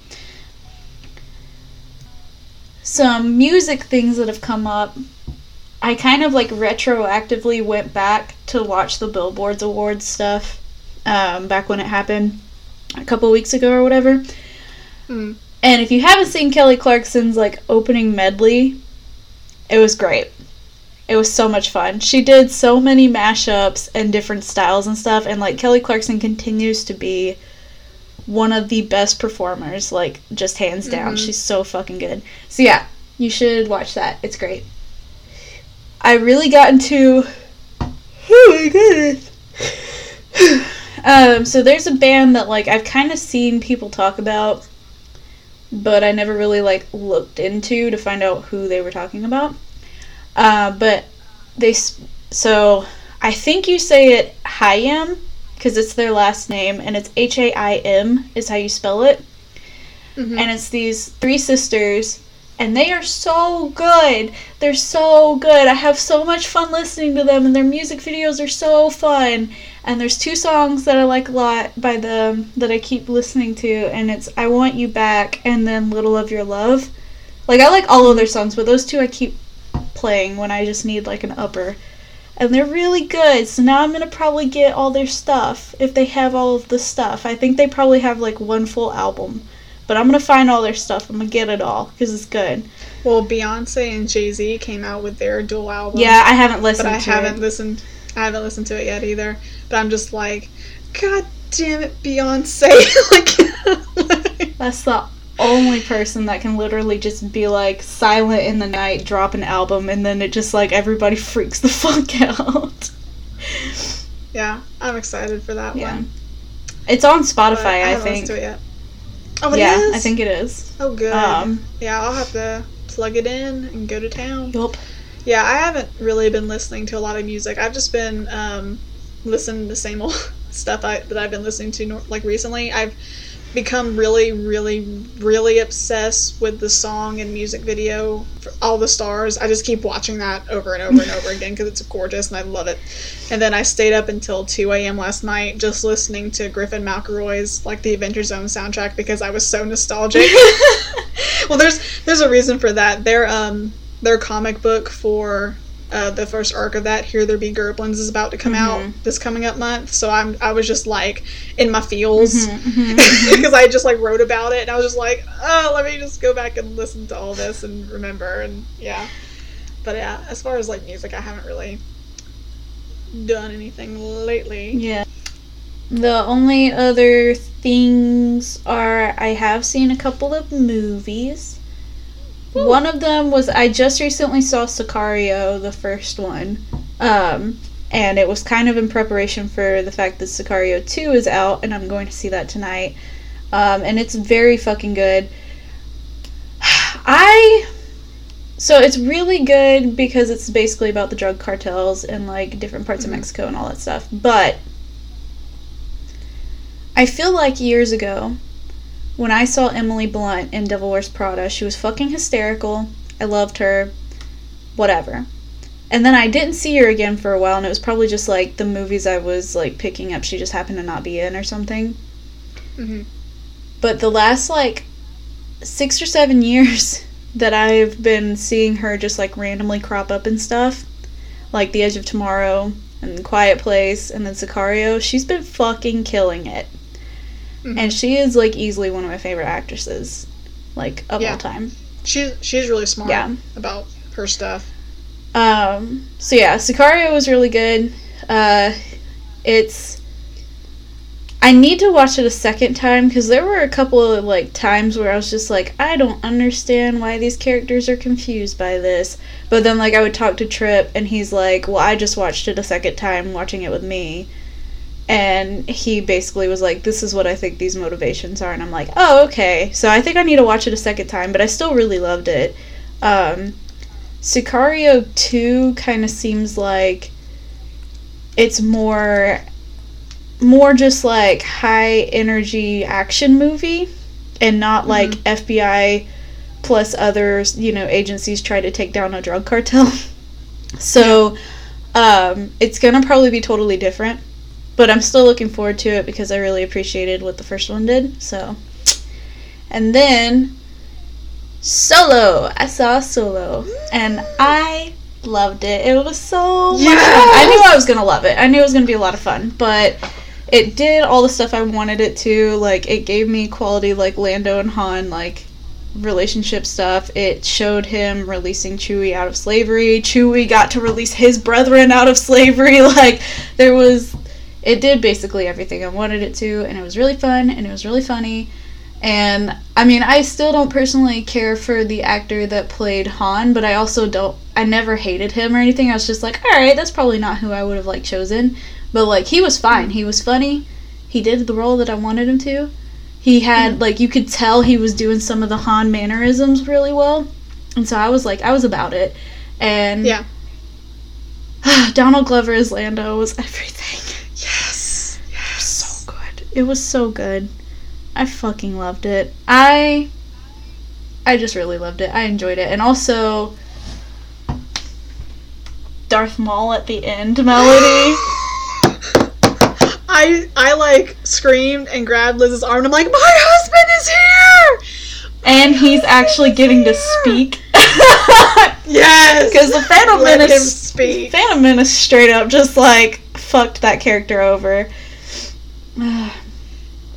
Some music things that have come up. I kind of like retroactively went back to watch the Billboards Awards stuff um, back when it happened a couple weeks ago or whatever. Mm. And if you haven't seen Kelly Clarkson's like opening medley, it was great. It was so much fun. She did so many mashups and different styles and stuff, and like Kelly Clarkson continues to be one of the best performers, like just hands down. Mhm. She's so fucking good. So yeah, you should watch that. It's great. I really got into Oh my goodness. [sighs] um, so there's a band that like I've kind of seen people talk about, but I never really like looked into to find out who they were talking about. Uh, but they so I think you say it Hayam because it's their last name and it's H A I M is how you spell it. Mhm. and it's these three sisters and they are so good. They're so good. I have so much fun listening to them and their music videos are so fun. And there's two songs that i like a lot by them that i keep listening to and it's i want you back and then little of your love. Like i like all of their songs but those two i keep playing when i just need like an upper and they're really good so now i'm gonna probably get all their stuff if they have all of the stuff i think they probably have like one full album but I'm gonna find all their stuff. I'm gonna get it all because it's good. Well, Beyonce and Jay Z came out with their dual album. Yeah, I haven't listened but I to haven't it. listened. I haven't listened to it yet either. But I'm just like, God damn it, Beyonce! [laughs] like, [laughs] That's the only person that can literally just be like silent in the night, drop an album, and then it just like everybody [laughs] freaks the fuck out. yeah, I'm excited for that Yeah. one. It's on Spotify, I, haven't think. listened to it yet. Oh, it yeah, is? I think it is. Oh, good. Um, yeah, I'll have to plug it in and go to town. yup. Yeah, I haven't really been listening to a lot of music. I've just been um, listening to the same old [laughs] stuff I, that I've been listening to like recently. I've become really, really, really obsessed with the song and music video for All the Stars. I just keep watching that over and over and over again because it's gorgeous and I love it. And then I stayed up until 2 a.m. last night just listening to Griffin McElroy's like the Adventure Zone soundtrack because I was so nostalgic. [laughs] well, there's there's a reason for that. Their um their comic book for uh, the first arc of that, Here There Be Gerblins, is about to come out Mhm. this coming up month. So I'm I was just like in my feels [laughs] because mhm. I just like wrote about it and I was just like, oh, let me just go back and listen to all this and remember and yeah. But yeah, as far as like music, I haven't really done anything lately. yeah. The only other things are I have seen a couple of movies. One of them was I just recently saw Sicario, the first one. Um, and it was kind of in preparation for the fact that Sicario 2 is out, and I'm going to see that tonight. Um, and it's very fucking good. [sighs] I. So it's really good because it's basically about the drug cartels and like different parts of Mhm. Mexico and all that stuff. But I feel like years ago, when I saw Emily Blunt in Devil Wears Prada, she was fucking hysterical. I loved her. Whatever. And then I didn't see her again for a while, and it was probably just like the movies I was like picking up, she just happened to not be in or something. hmm But the last like six or seven [laughs] years that I've been seeing her just like randomly crop up and stuff, like The Edge of Tomorrow and Quiet Place and then Sicario, she's been fucking killing it. Mhm. And she is like easily one of my favorite actresses, like of Yeah. all time. She she's really smart Yeah. about her stuff. Um, so yeah, Sicario was really good. Uh, it's. I need to watch it a second time because there were a couple of like times where I was just like, I don't understand why these characters are confused by this. But then like I would talk to Trip and he's like, well, I just watched it a second time, watching it with me. And he basically was like, This is what I think these motivations are. And I'm like, Oh, okay. So I think I need to watch it a second time, but I still really loved it. Um, Sicario 2 kind of seems like it's more more just like high energy action movie and not like FBI plus others, you know, agencies try to take down a drug cartel. [laughs] so um it's going to probably be totally different, but I'm still looking forward to it because I really appreciated what the first one did. So and then Solo. I saw Solo, and I loved it. It was so much fun. I knew I was gonna love it. I knew it was gonna be a lot of fun, but it did all the stuff I wanted it to. Like it gave me quality like Lando and Han like relationship stuff. It showed him releasing Chewie out of slavery. Chewie got to release his brethren out of slavery. [laughs] Like there was it did basically everything I wanted it to and it was really fun and it was really funny. And I mean, I still don't personally care for the actor that played Han, but I also don't. I never hated him or anything. I was just like, all right, that's probably not who I would have like chosen. But like, he was fine. He was funny. He did the role that I wanted him to. He had mm-hmm. like you could tell he was doing some of the Han mannerisms really well, and so I was like, I was about it. And Yeah. [sighs] Donald Glover as Lando was everything. Yes. Yes. So good. It was so good. I fucking loved it. I I just really loved it. I enjoyed it. And also Darth Maul at the end [laughs] melody. I I like screamed and grabbed Liz's arm and I'm like, my husband is here. and he's actually getting to speak. Yes. [laughs] Because the Phantom Let him Menace speak. Phantom Menace straight up just like fucked that character over. [sighs]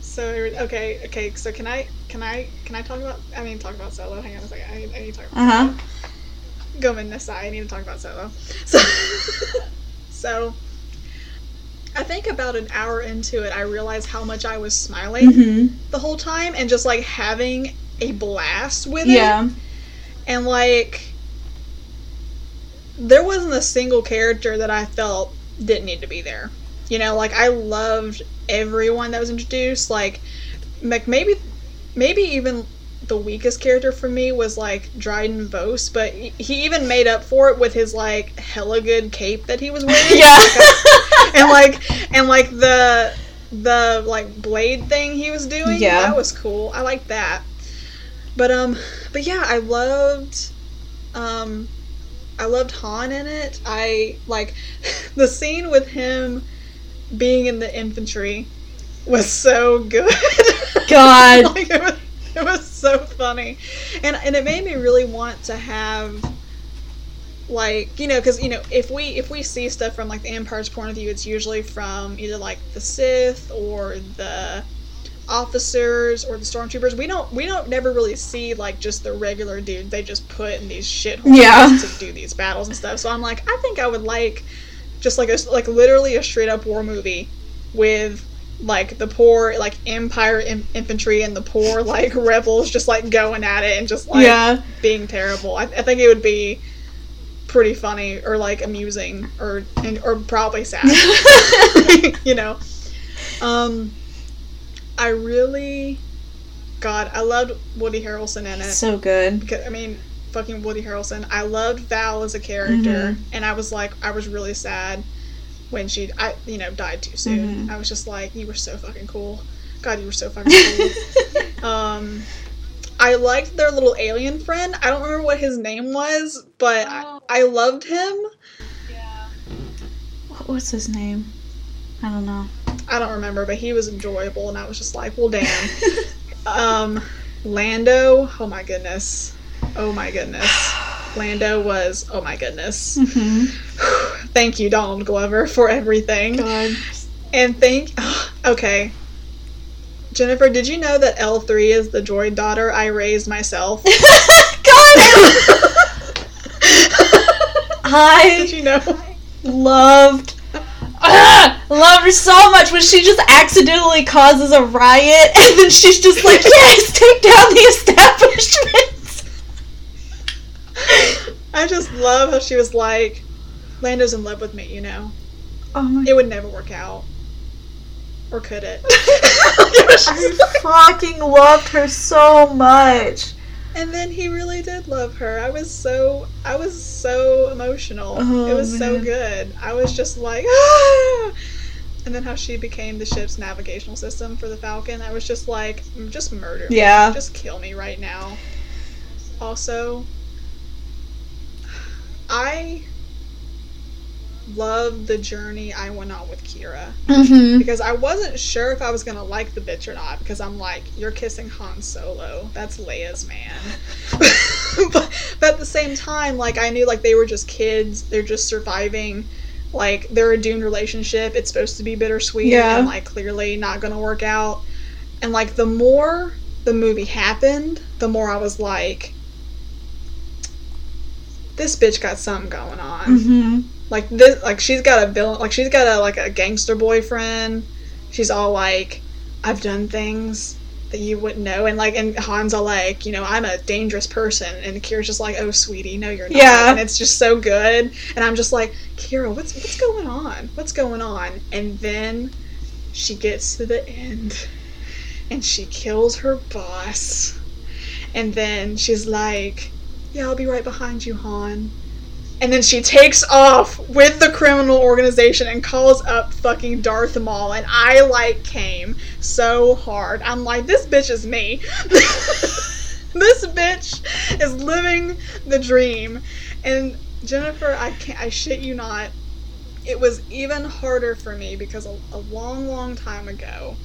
So okay, okay. So can I can I can I talk about? I mean, talk about solo. Hang on a second. I, I need to talk about. Uh huh. Gomen Nasai. I need to talk about solo. So, [laughs] so I think about an hour into it, I realized how much I was smiling Mm-hmm. the whole time and just like having a blast with it. Yeah. And like, there wasn't a single character that I felt didn't need to be there. You know, like I loved everyone that was introduced. Like, like maybe, maybe even the weakest character for me was like Dryden Vos, but he even made up for it with his like hella good cape that he was wearing. [laughs] Yeah. and like and like the the like blade thing he was doing. Yeah. that was cool. I like that. But um, but yeah, I loved um, I loved Han in it. I like [laughs] the scene with him being in the infantry was so good. God. [laughs] like it was, it was so funny, and and it made me really want to have like you know because you know if we if we see stuff from like the empire's point of view it's usually from either like the sith or the officers or the stormtroopers we don't we don't never really see like just the regular dude they just put in these shitholes Yeah. to do these battles and stuff so i'm like i think i would like just like a like literally a straight up war movie with like the poor like empire in- infantry and the poor [laughs] like rebels just like going at it and just like yeah. being terrible. I, I think it would be pretty funny or like amusing or and, or probably sad. [laughs] [laughs] you know. Um I really God, I loved Woody Harrelson in it. So good. Because, I mean, fucking Woody Harrelson. I loved Val as a character, Mhm. and I was like, I was really sad when she, I, you know, died too soon. Mhm. I was just like, you were so fucking cool. God, you were so fucking cool. [laughs] um, I liked their little alien friend. I don't remember what his name was, but Oh. I, I loved him. Yeah. What- was his name? I don't know. I don't remember, but he was enjoyable, and I was just like, well, damn. [laughs] um, Lando. Oh my goodness. Oh my goodness. [sighs] Lando was. Oh my goodness. hmm [sighs] Thank you, Donald Glover, for everything. God. And thank. [sighs] Okay. Jennifer, did you know that L3 is the droid daughter I raised myself? [laughs] God. I did you know? loved ah, loved her so much when she just accidentally causes a riot [laughs] and then she's just like yes take down the establishment [laughs] I just love how she was like, Lando's in love with me, you know? oh my It would never work out. Or could it? It was just like- I fucking loved her so much and then he really did love her. I was so I was so emotional. Oh, it was so good. I was just like ah! [gasps] And then how she became the ship's navigational system for the Falcon. I was just like "Mm, just murder me. Yeah. Just kill me right now. Also I love the journey I went on with Qi'ra mm-hmm. because I wasn't sure if I was gonna like the bitch or not because I'm like, you're kissing Han Solo. That's Leia's man. [laughs] but, but at the same time, like I knew like they were just kids. They're just surviving. Like they're a doomed relationship. It's supposed to be bittersweet Yeah. and like clearly not gonna work out. And like the more the movie happened, the more I was like, this bitch got something going on. Mm-hmm. like this like she's got a villain like she's got a like a gangster boyfriend. She's all like i've done things that you wouldn't know. And like and han's all like you know i'm a dangerous person. And Qi'ra's just like oh sweetie no you're not. Yeah. and it's just so good. And i'm just like kira what's what's going on? What's going on? And then she gets to the end and she kills her boss. And then she's like yeah i'll be right behind you han and then she takes off with the criminal organization and calls up fucking Darth Maul. And I like came so hard. I'm like, this bitch is me. [laughs] this bitch is living the dream. And Jennifer, I can't, I shit you not. It was even harder for me because a, a long, long time ago,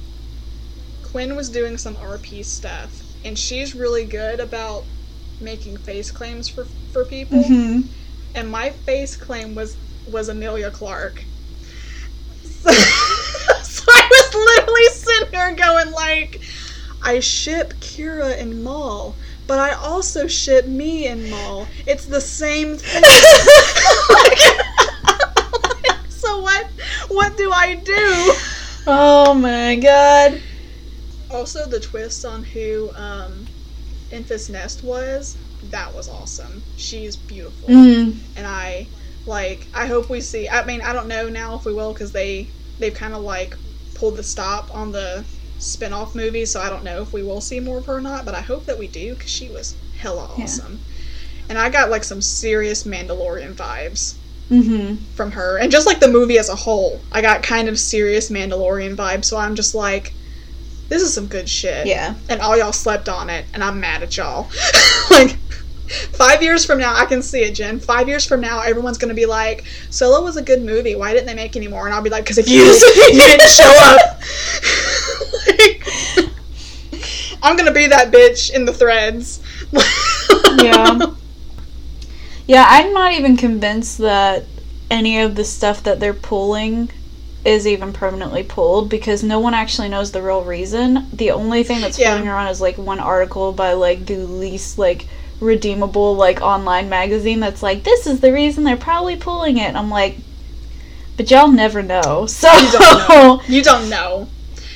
Quinn was doing some RP stuff, and she's really good about making face claims for for people Mm-hmm. and my face claim was was Emilia Clarke. [laughs] So, so I was literally sitting there going like, I ship Qi'ra and Maul, but I also ship me and Maul. It's the same thing. [laughs] so what? What do I do? Oh my god. Also, the twist on who um, Enfys Nest was, that was awesome. She's beautiful. Mm. and I like I hope we see. I mean, I don't know now if we will because they they've kind of like pulled the stop on the spin-off movie, so I don't know if we will see more of her or not. But I hope that we do because she was hella Yeah. awesome, and I got like some serious Mandalorian vibes Mm-hmm. from her, and just like the movie as a whole, I got kind of serious Mandalorian vibes. So I'm just like. This is some good shit. Yeah. And all y'all slept on it, and I'm mad at y'all. [laughs] like, five years from now, I can see it, Jen. Five years from now, everyone's gonna be like, "Solo was a good movie. Why didn't they make any more?" And I'll be like, "Cause if you, [laughs] [laughs] you didn't show up." Like, I'm gonna be that bitch in the threads. Yeah. Yeah, I'm not even convinced that any of the stuff that they're pulling is even permanently pulled because no one actually knows the real reason. The only thing that's Yeah. floating around is like one article by like the least like redeemable like online magazine that's like this is the reason they're probably pulling it. And I'm like but y'all never know. [laughs] So You don't know. [laughs] You don't know.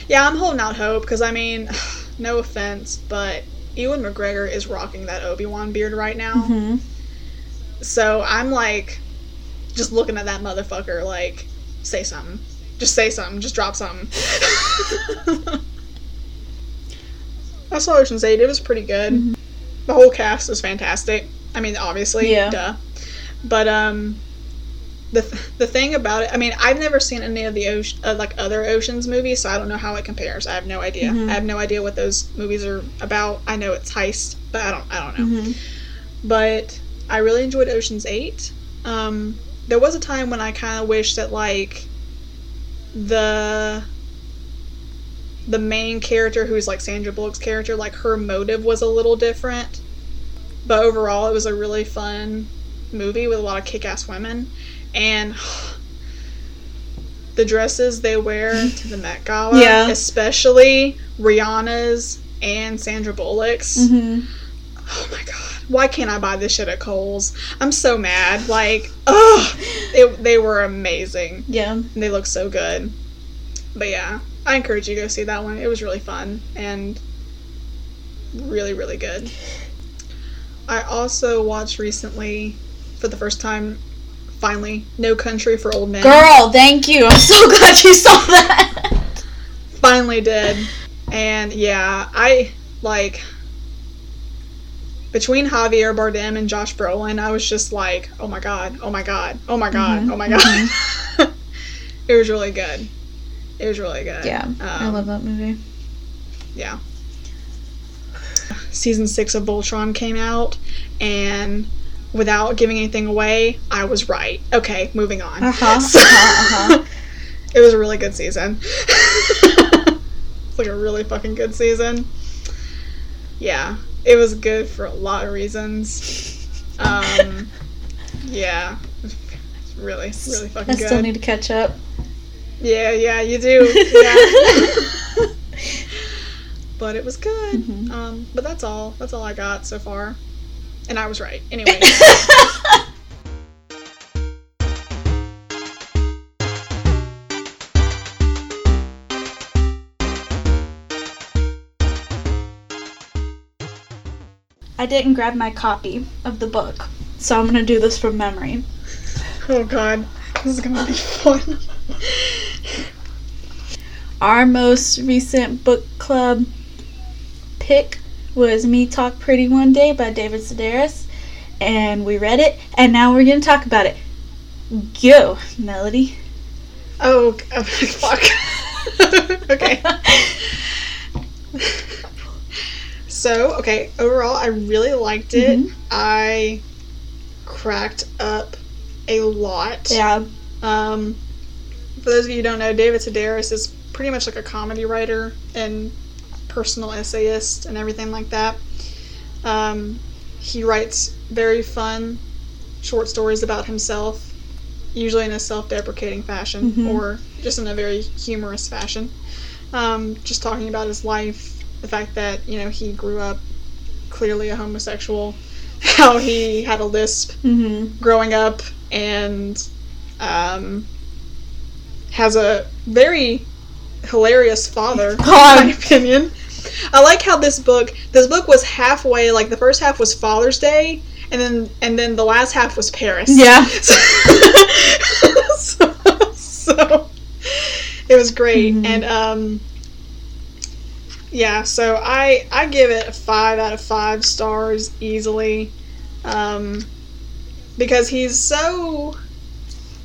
Yeah, I'm holding out hope because I mean, [sighs] no offense, but Ewan McGregor is rocking that Obi Wan beard right now. Mhm. So I'm like, just looking at that motherfucker, like, say something. Just say something. Just drop something. [laughs] I saw Ocean's 8. It was pretty good. The whole cast is fantastic. I mean, obviously, Yeah. duh. But, um, the, the thing about it, I mean, I've never seen any of the ocean, uh, like other Oceans movies, so I don't know how it compares. I have no idea. Mhm. I have no idea what those movies are about. I know it's heist, but I don't. I don't know Mhm. but I really enjoyed Ocean's Eight. Um, there was a time when I kind of wished that like the the main character, who's like Sandra Bullock's character, like her motive was a little different. But overall, it was a really fun movie with a lot of kick-ass women, and [sighs] the dresses they wear [laughs] to the Met Gala, Yeah. especially Rihanna's and Sandra Bullock's. Mhm. Oh my god. Why can't I buy this shit at Kohl's? I'm so mad. Like, ugh. They, they were amazing. Yeah. They look so good. But yeah, I encourage you to go see that one. It was really fun and really, really good. I also watched recently, for the first time, finally, No Country for Old Men. Girl, thank you. I'm so [laughs] glad you saw that. finally did. And yeah, I like between Javier Bardem and Josh Brolin, I was just like, oh my god, oh my god, oh my god, Mhm, oh my god. [laughs] it was really good. It was really good. Yeah, I Um, love that movie. Yeah. Season six of Voltron came out, and without giving anything away, I was right. Okay, moving on. Uh-huh, [laughs] So- uh-huh, uh-huh. [laughs] it was a really good season. it's like a really fucking good season. Yeah, it was good for a lot of reasons. Um, yeah, it's really, really fucking good. I good. still need to catch up. Yeah, yeah, you do. Yeah. [laughs] but it was good. Mhm. Um, but that's all. That's all I got so far. And I was right. [laughs] Anyway. I didn't grab my copy of the book, so I'm gonna do this from memory. oh god. This is gonna be fun. Our most recent book club pick was Me Talk Pretty One Day by David Sedaris, and we read it, and now we're gonna talk about it. Go, Melody. Oh, oh [laughs] fuck. [laughs] okay. [laughs] So, okay, overall, I really liked it. Mhm. I cracked up a lot. Yeah. Um, for those of you who don't know, David Sedaris is pretty much like a comedy writer and personal essayist and everything like that. Um, he writes very fun short stories about himself, usually in a self deprecating fashion Mhm. or just in a very humorous fashion. Um, just talking about his life, the fact that you know he grew up clearly a homosexual, [laughs] how he had a lisp Mm-hmm. growing up, and um, has a very hilarious father, God. [laughs] in my opinion. I like how this book this book was halfway like the first half was Father's Day and then and then the last half was Paris. Yeah. [laughs] so, so it was great Mhm. and um yeah, so I I give it a 5 out of 5 stars easily. Um because he's so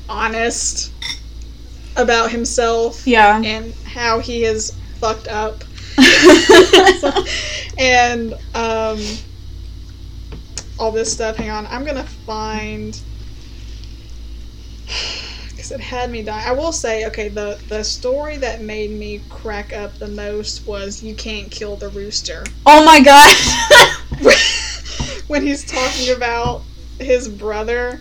honest about himself Yeah. and how he is fucked up [laughs] and um, all this stuff. Hang on, I'm gonna find because it had me die. I will say, okay, the the story that made me crack up the most was "You Can't Kill the Rooster." oh my god. [laughs] when he's talking about his brother.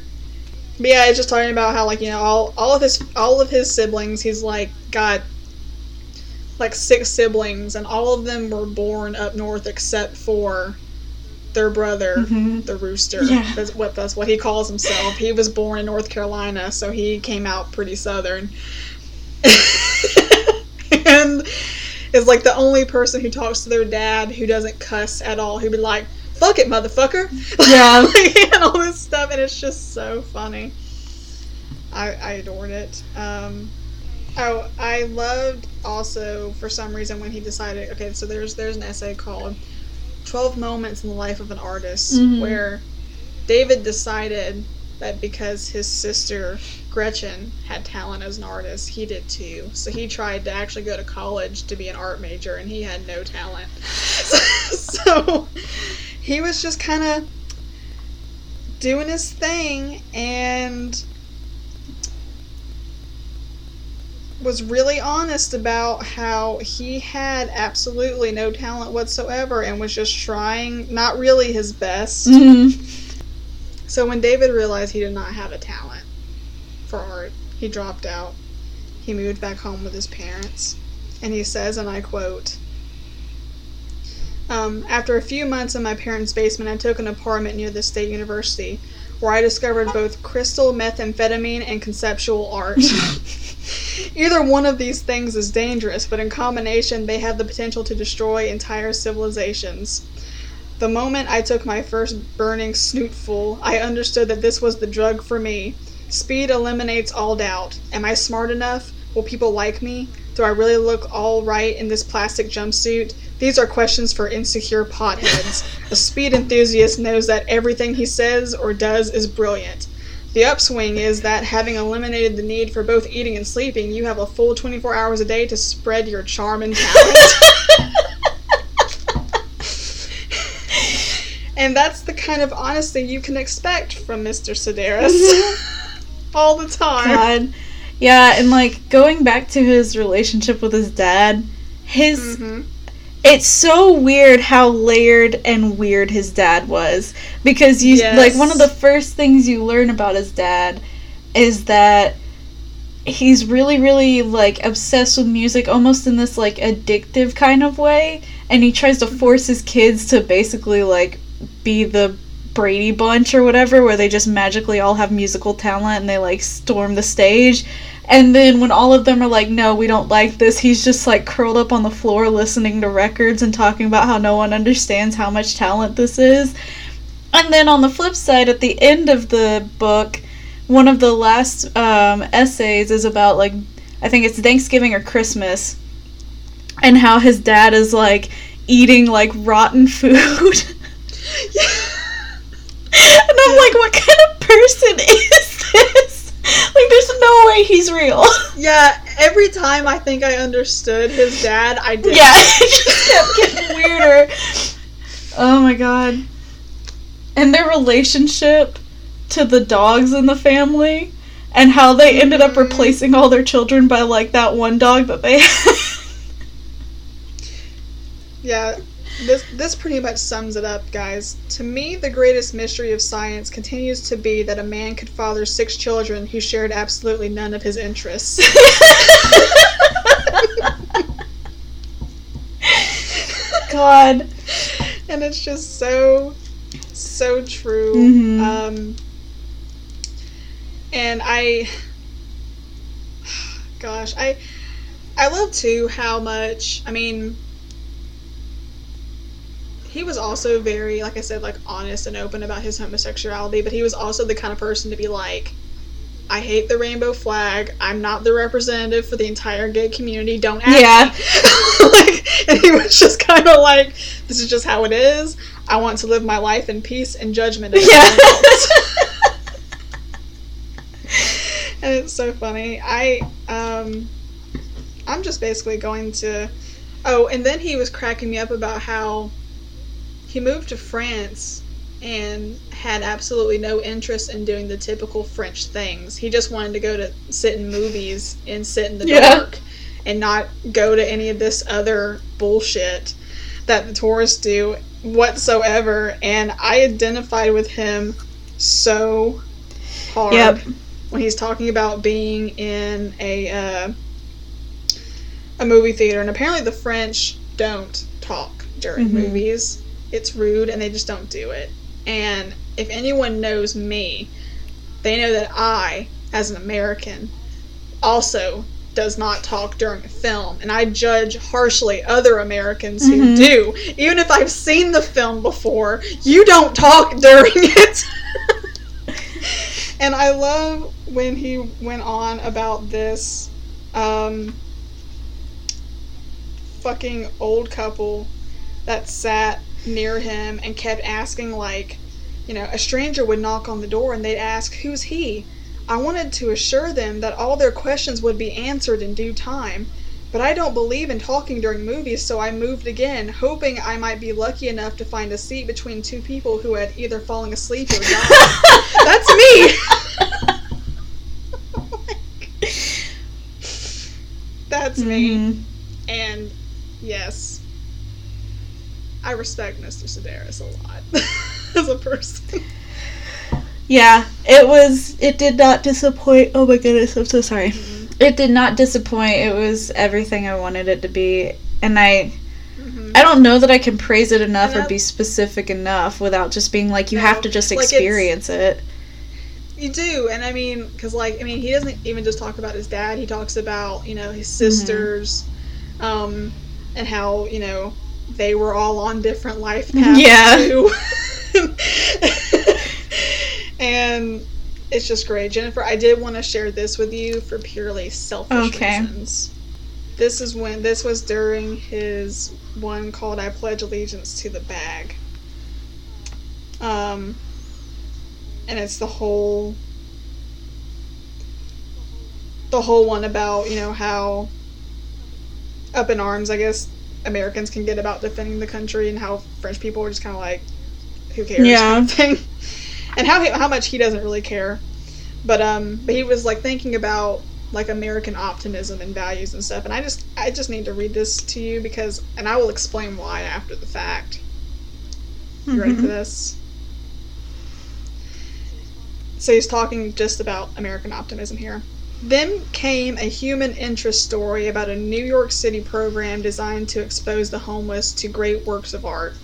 But yeah, it's just talking about how like you know all all of his all of his siblings. He's like got like six siblings, and all of them were born up north except for their brother, Mhm. the rooster. Yeah. That's what that's what he calls himself. He was born in North Carolina, so he came out pretty southern. [laughs] and is like the only person who talks to their dad who doesn't cuss at all. He'd be like, "Fuck it, motherfucker!" [laughs] Yeah. Like, and all this stuff, and it's just so funny. I I adored it. Um, oh, I loved also for some reason when he decided. Okay, so there's there's an essay called 12 Moments in the Life of an Artist Mhm. where David decided that because his sister Gretchen had talent as an artist, he did too. So he tried to actually go to college to be an art major and he had no talent. [laughs] so he was just kind of doing his thing and was really honest about how he had absolutely no talent whatsoever and was just trying not really his best. Mhm. So when David realized he did not have a talent for art, he dropped out. He moved back home with his parents. And he says, and I quote, um, After a few months in my parents' basement, I took an apartment near the state university where I discovered both crystal methamphetamine and conceptual art. [laughs] Either one of these things is dangerous, but in combination, they have the potential to destroy entire civilizations. The moment I took my first burning snootful, I understood that this was the drug for me. Speed eliminates all doubt. Am I smart enough? Will people like me? Do I really look all right in this plastic jumpsuit? These are questions for insecure potheads. A speed enthusiast knows that everything he says or does is brilliant. The upswing is that having eliminated the need for both eating and sleeping, you have a full 24 hours a day to spread your charm and talent. [laughs] and that's the kind of honesty you can expect from Mr. Sedaris. [laughs] All the time. God. Yeah, and like going back to his relationship with his dad, his hmm it's so weird how layered and weird his dad was because you Yes. like one of the first things you learn about his dad is that he's really really like obsessed with music almost in this like addictive kind of way and he tries to mm-hmm. force his kids to basically like be the Brady Bunch or whatever where they just magically all have musical talent and they like storm the stage and then when all of them are like, no, we don't like this, he's just like curled up on the floor listening to records and talking about how no one understands how much talent this is. And then on the flip side, at the end of the book, one of the last um, essays is about like, I think it's Thanksgiving or Christmas, and how his dad is like eating like rotten [laughs] food. And I'm like, what kind of person is? [laughs] Like, there's no way he's real. [laughs] Yeah, every time I think I understood his dad, I did. Yeah, [laughs] it just kept getting weirder. Oh my god. And their relationship to the dogs in the family and how they ended up mm-hmm. replacing all their children by like that one dog that they had. Yeah, this this pretty much sums it up, guys. To me, the greatest mystery of science continues to be that a man could father six children who shared absolutely none of his interests. [laughs] god. [laughs] and it's just so so true. Mhm. Um, and I, [sighs] gosh, I I love too how much. I mean, he was also very, like I said, like honest and open about his homosexuality, but he was also the kind of person to be like. I hate the rainbow flag. I'm not the representative for the entire gay community. Don't ask Yeah. [laughs] like, and he was just kind of like, "This is just how it is. I want to live my life in peace and judgment." of Yeah. [laughs] [laughs] and it's so funny. I um, I'm just basically going to. Oh, and then he was cracking me up about how he moved to France and had absolutely no interest in doing the typical French things. He just wanted to go to sit in movies and sit in the Yeah. dark and not go to any of this other bullshit that the tourists do whatsoever. And I identified with him so hard Yep. when he's talking about being in a uh, a movie theater. And apparently, the French don't talk during Mhm. movies. It's rude, and they just don't do it. And if anyone knows me, they know that I, as an American, also does not talk during a film. And I judge harshly other Americans who Mhm. do. Even if I've seen the film before, you don't talk during [laughs] it. and I love when he went on about this um, fucking old couple that sat near him and kept asking, like, you know, a stranger would knock on the door and they'd ask, Who's he? I wanted to assure them that all their questions would be answered in due time. But I don't believe in talking during movies, so I moved again, hoping I might be lucky enough to find a seat between two people who had either fallen asleep or died. [laughs] That's me! [laughs] That's me. Mhm. And yes, I respect Mr. Sedaris a lot [laughs] as a person. Yeah, it was. It did not disappoint. Oh my goodness, I'm so sorry. It did not disappoint. It was everything I wanted it to be, and I. Mhm. I don't know that I can praise it enough or be specific enough without just being like, you No, have to just like, experience it. You do, and I mean, because like, I mean, he doesn't even just talk about his dad. He talks about you know his sisters, um, and how you know they were all on different life [laughs] paths Yeah. too. [laughs] and it's just great, Jennifer. I did want to share this with you for purely selfish Okay. reasons. This is when this was during his one called "I Pledge Allegiance to the Bag." Um, and it's the whole the whole one about you know how up in arms I guess Americans can get about defending the country and how French people are just kind of like who cares Yeah. kind of thing [laughs] and how he, how much he doesn't really care but um but he was like thinking about like American optimism and values and stuff and I just I just need to read this to you because and I will explain why after the fact you ready for Mhm. this? So he's talking just about American optimism here. Then came a human interest story about a New York City program designed to expose the homeless to great works of art.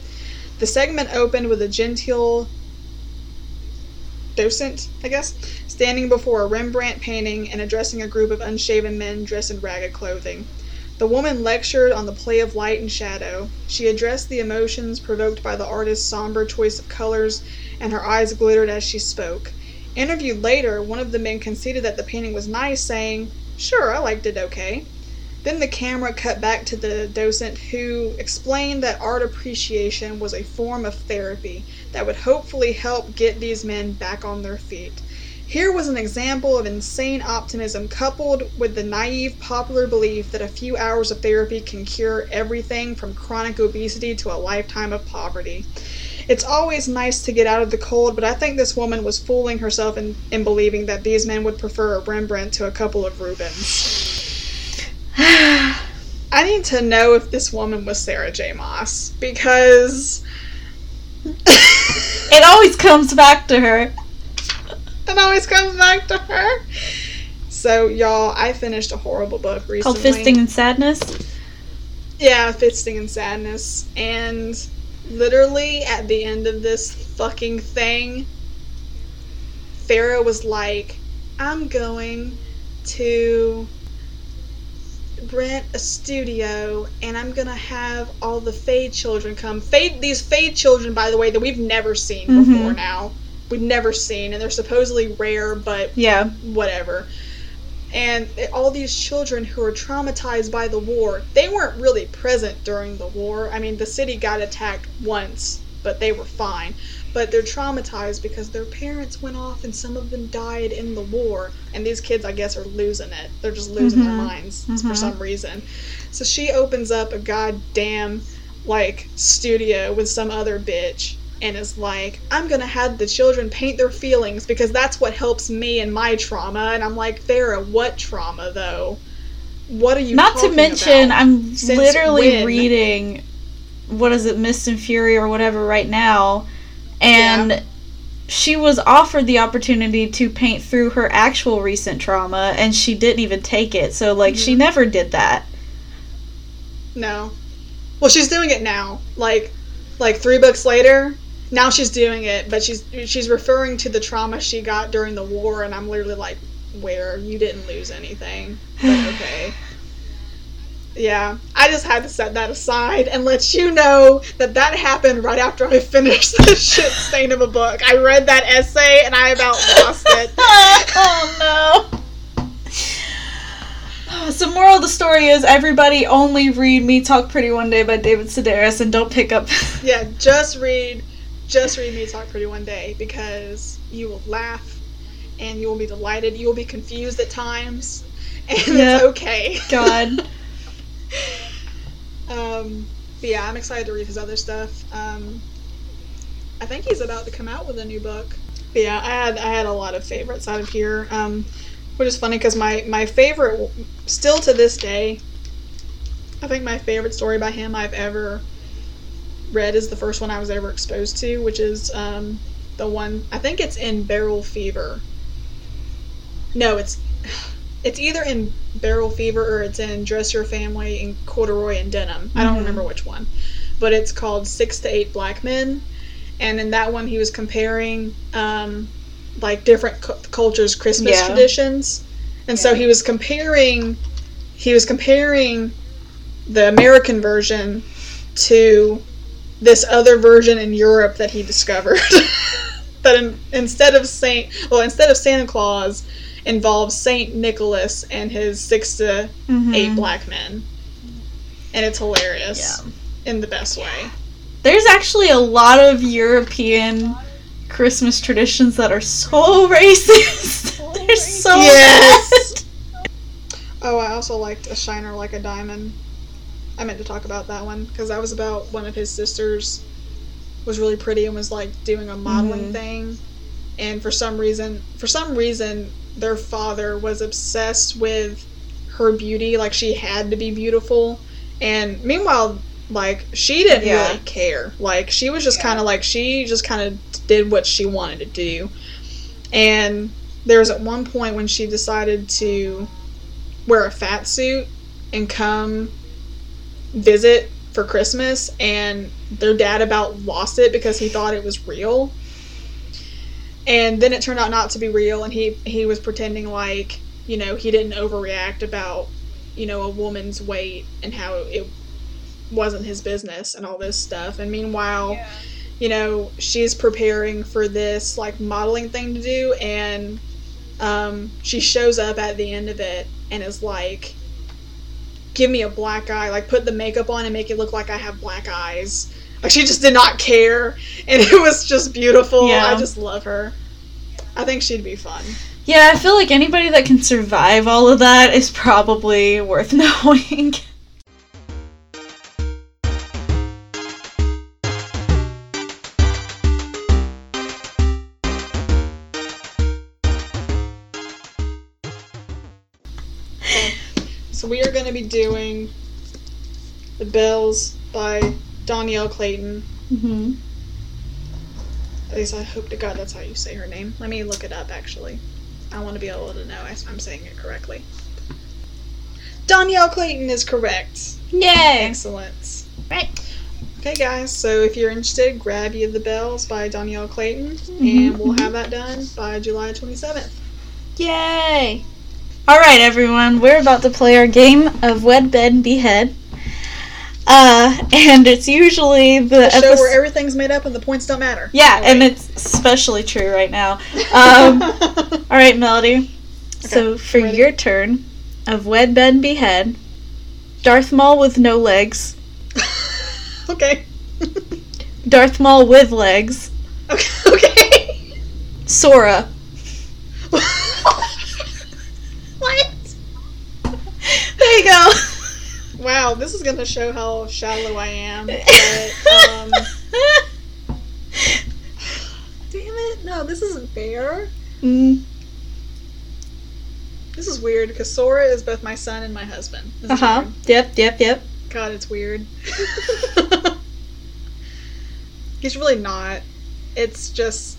The segment opened with a genteel docent, I guess, standing before a Rembrandt painting and addressing a group of unshaven men dressed in ragged clothing. The woman lectured on the play of light and shadow. She addressed the emotions provoked by the artist's somber choice of colors, and her eyes glittered as she spoke. Interviewed later, one of the men conceded that the painting was nice, saying, Sure, I liked it okay. Then the camera cut back to the docent who explained that art appreciation was a form of therapy that would hopefully help get these men back on their feet. Here was an example of insane optimism coupled with the naive popular belief that a few hours of therapy can cure everything from chronic obesity to a lifetime of poverty. It's always nice to get out of the cold, but I think this woman was fooling herself in, in believing that these men would prefer a Rembrandt to a couple of Rubens. [sighs] I need to know if this woman was Sarah J. Maas because It always comes back to her. it always comes back to her. So, y'all, I finished a horrible book recently. Called Fisting and Sadness. Yeah, Fisting and Sadness. And literally at the end of this fucking thing, Feyre was like, I'm going to rent a studio and I'm gonna have all the Fade children come. Fade these Fade children, by the way, that we've never seen Mhm. before now. We've never seen, and they're supposedly rare, but Yeah. whatever. And all these children who are traumatized by the war, they weren't really present during the war. I mean, the city got attacked once, but they were fine. But they're traumatized because their parents went off and some of them died in the war. And these kids, I guess, are losing it. They're just losing their Mhm. minds for Mhm. some reason. So she opens up a goddamn, like, studio with some other bitch and is like, I'm gonna have the children paint their feelings because that's what helps me in my trauma. And I'm like, Feyre, what trauma though? What are you Not to mention, about? I'm Since literally when? reading what is it, Mist and Fury or whatever right now, and Yeah. she was offered the opportunity to paint through her actual recent trauma, and she didn't even take it. So like, she Mhm. never did that. No. Well, she's doing it now. Like, like three books later, now she's doing it, but she's she's referring to the trauma she got during the war, and I'm literally like, where you didn't lose anything, but [sighs] okay. Yeah, I just had to set that aside and let you know that that happened right after I finished the [laughs] shit stain of a book. I read that essay and I about lost it. [laughs] oh no. [sighs] So moral of the story is everybody only read Me Talk Pretty One Day by David Sedaris and don't pick up Yeah, just read, just read Me Talk Pretty One Day because you will laugh and you will be delighted. You will be confused at times, [laughs] and Yep. it's okay. God. [laughs] Um, but yeah, I'm excited to read his other stuff. Um, I think he's about to come out with a new book. But yeah, I had I had a lot of favorites out of here, um, which is funny because my my favorite, still to this day, I think my favorite story by him I've ever read is the first one I was ever exposed to, which is um, the one I think it's in Barrel Fever. No, it's it's either in Barrel Fever or it's in Dress Your Family in Corduroy and Denim. I don't Mhm. remember which one, but it's called Six to Eight Black Men, and in that one he was comparing um, like different cu- cultures' Christmas Yeah. traditions, and so he was comparing he was comparing the American version to this other version in Europe that he discovered. [laughs] that in, instead of Saint, well, instead of Santa Claus, involves Saint Nicholas and his six to Mhm. eight black men, and it's hilarious Yeah. in the best way. There's actually a lot of European Christmas traditions that are so [laughs] racist. They're so Yes. Oh, I also liked A Shiner Like a Diamond. I meant to talk about that one because that was about one of his sisters was really pretty and was like doing a modeling Mhm. thing, and for some reason, for some reason, their father was obsessed with her beauty, like she had to be beautiful, and meanwhile, like she didn't Yeah. really care. Like she was just kind of like she just kind of did what she wanted to do, and there was at one point when she decided to wear a fat suit and come visit for Christmas, and their dad about lost it because he thought it was real. And then it turned out not to be real, and he he was pretending like you know he didn't overreact about you know a woman's weight and how it wasn't his business and all this stuff. And meanwhile, you know she's preparing for this like modeling thing to do, and um, she shows up at the end of it and is like, "Give me a black eye, like put the makeup on and make it look like I have black eyes." Like she just did not care, and [laughs] it was just beautiful. Yeah. I just love her. I think she'd be fun. Yeah, I feel like anybody that can survive all of that is probably worth [laughs] knowing. We are going to be doing the Belles by Dhonielle Clayton. Mm-hmm. At least I hope to God that's how you say her name. Let me look it up actually. I want to be able to know if I'm saying it correctly. Dhonielle Clayton is correct. Yay! Excellent. Right. Okay, guys. So if you're interested, grab "You the Belles" by Dhonielle Clayton, Mhm, and we'll have that done by July 27th. Yay! Alright, everyone, we're about to play our game of Wed, Bed, and Behead. Uh, and it's usually the, The show episode. where everything's made up and the points don't matter. yeah, and it's especially true right now. [laughs] Um, Alright, Melody. So, for ready. your turn of Wed, Bed, and Behead, Darth Maul with no legs, [laughs] okay. Darth Maul with legs, okay. [laughs] Okay. Sora. what? There you go. Wow, this is gonna show how shallow I am. [laughs] But, um, damn it! No, this isn't fair. Mm, This is weird because Sora is both my son and my husband. Uh huh. Yep, yep, yep. God, it's weird. [laughs] He's really not. It's just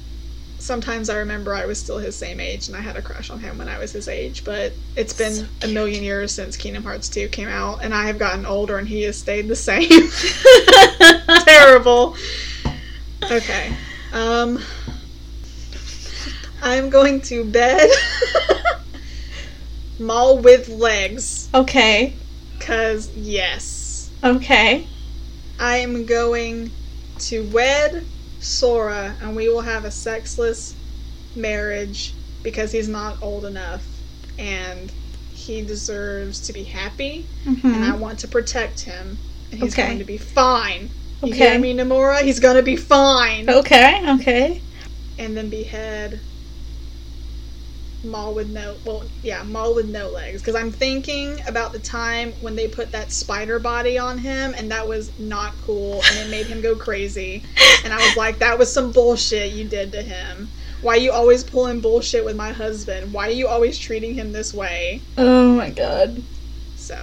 sometimes I remember I was still his same age and I had a crush on him when I was his age, but it's been So a million years since Kingdom Hearts 2 came out and I have gotten older and he has stayed the same. [laughs] [laughs] Terrible. Okay. Um I'm going to bed [laughs] Maul with legs. Okay, Cause yes. okay. I am going to wed Sora and we will have a sexless marriage because he's not old enough and he deserves to be happy hmm and I want to protect him and he's Okay. going to be fine. You Okay. hear me, Nomura? He's gonna be fine. Okay, okay. And then behead Maul with no well yeah, Maul with no legs. Because I'm thinking about the time when they put that spider body on him and that was not cool and it made him go crazy. And I was like, that was some bullshit you did to him. Why you always pulling bullshit with my husband? Why are you always treating him this way? Oh my god. So,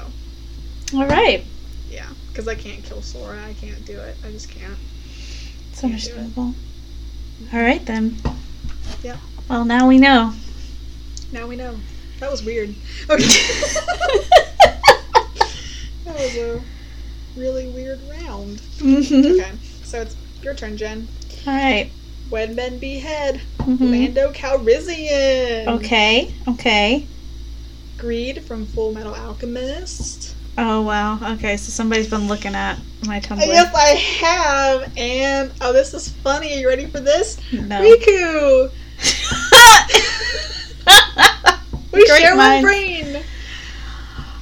All right. yeah. Because I can't kill Sora. I can't do it. I just can't. It's understandable. All right then. Yeah. Well, now we know. Now we know. That was weird. Okay. [laughs] that was a really weird round. mhm. Okay, so it's your turn, Jen. All right. Wed Men Behead. Mhm. Lando Calrissian. Okay. Okay. Greed from Full Metal Alchemist. Oh wow. Okay, so somebody's been looking at my Tumblr. Yes, I have. And oh, this is funny. Are you ready for this? No. Riku. [laughs] We Great share one brain.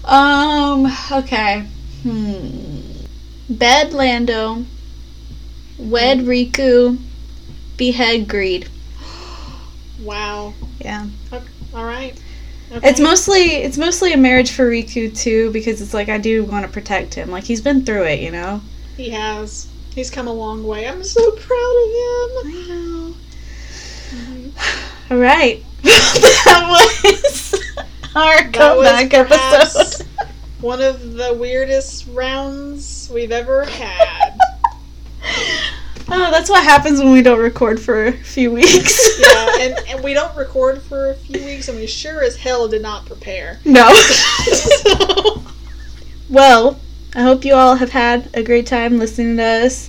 Um. Okay. Hmm. Bed Lando. Wed Riku. Behead Greed. Wow. Yeah. Okay. All right. Okay. It's mostly it's mostly a marriage for Riku too because it's like I do want to protect him. Like he's been through it, you know. He has. He's come a long way. I'm so proud of him. I know. [sighs] All right. That was our That comeback episode. one of the weirdest rounds we've ever had. [laughs] Oh, that's what happens when we don't record for a few weeks. yeah, and, [laughs] and we don't record for a few weeks, and we sure as hell did not prepare. no. So- [laughs] well, I hope you all have had a great time listening to us.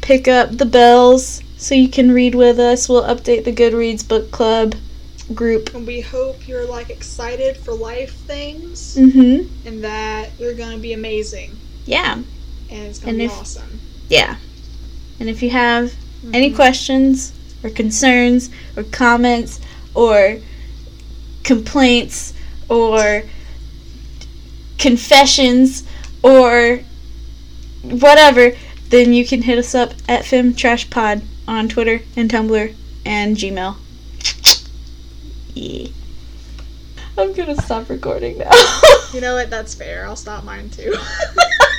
Pick up the Belles so you can read with us. We'll update the Goodreads book club group. and we hope you're like excited for life things, Mm-hmm. and that you're gonna be amazing, Yeah. and it's gonna And be if- awesome. Yeah. And if you have any Mhm. questions or concerns or comments or complaints or confessions or whatever, then you can hit us up at FemTrashPod on Twitter and Tumblr and Gmail. Yeah. I'm gonna stop recording now. You know what? That's fair. I'll stop mine too. [laughs]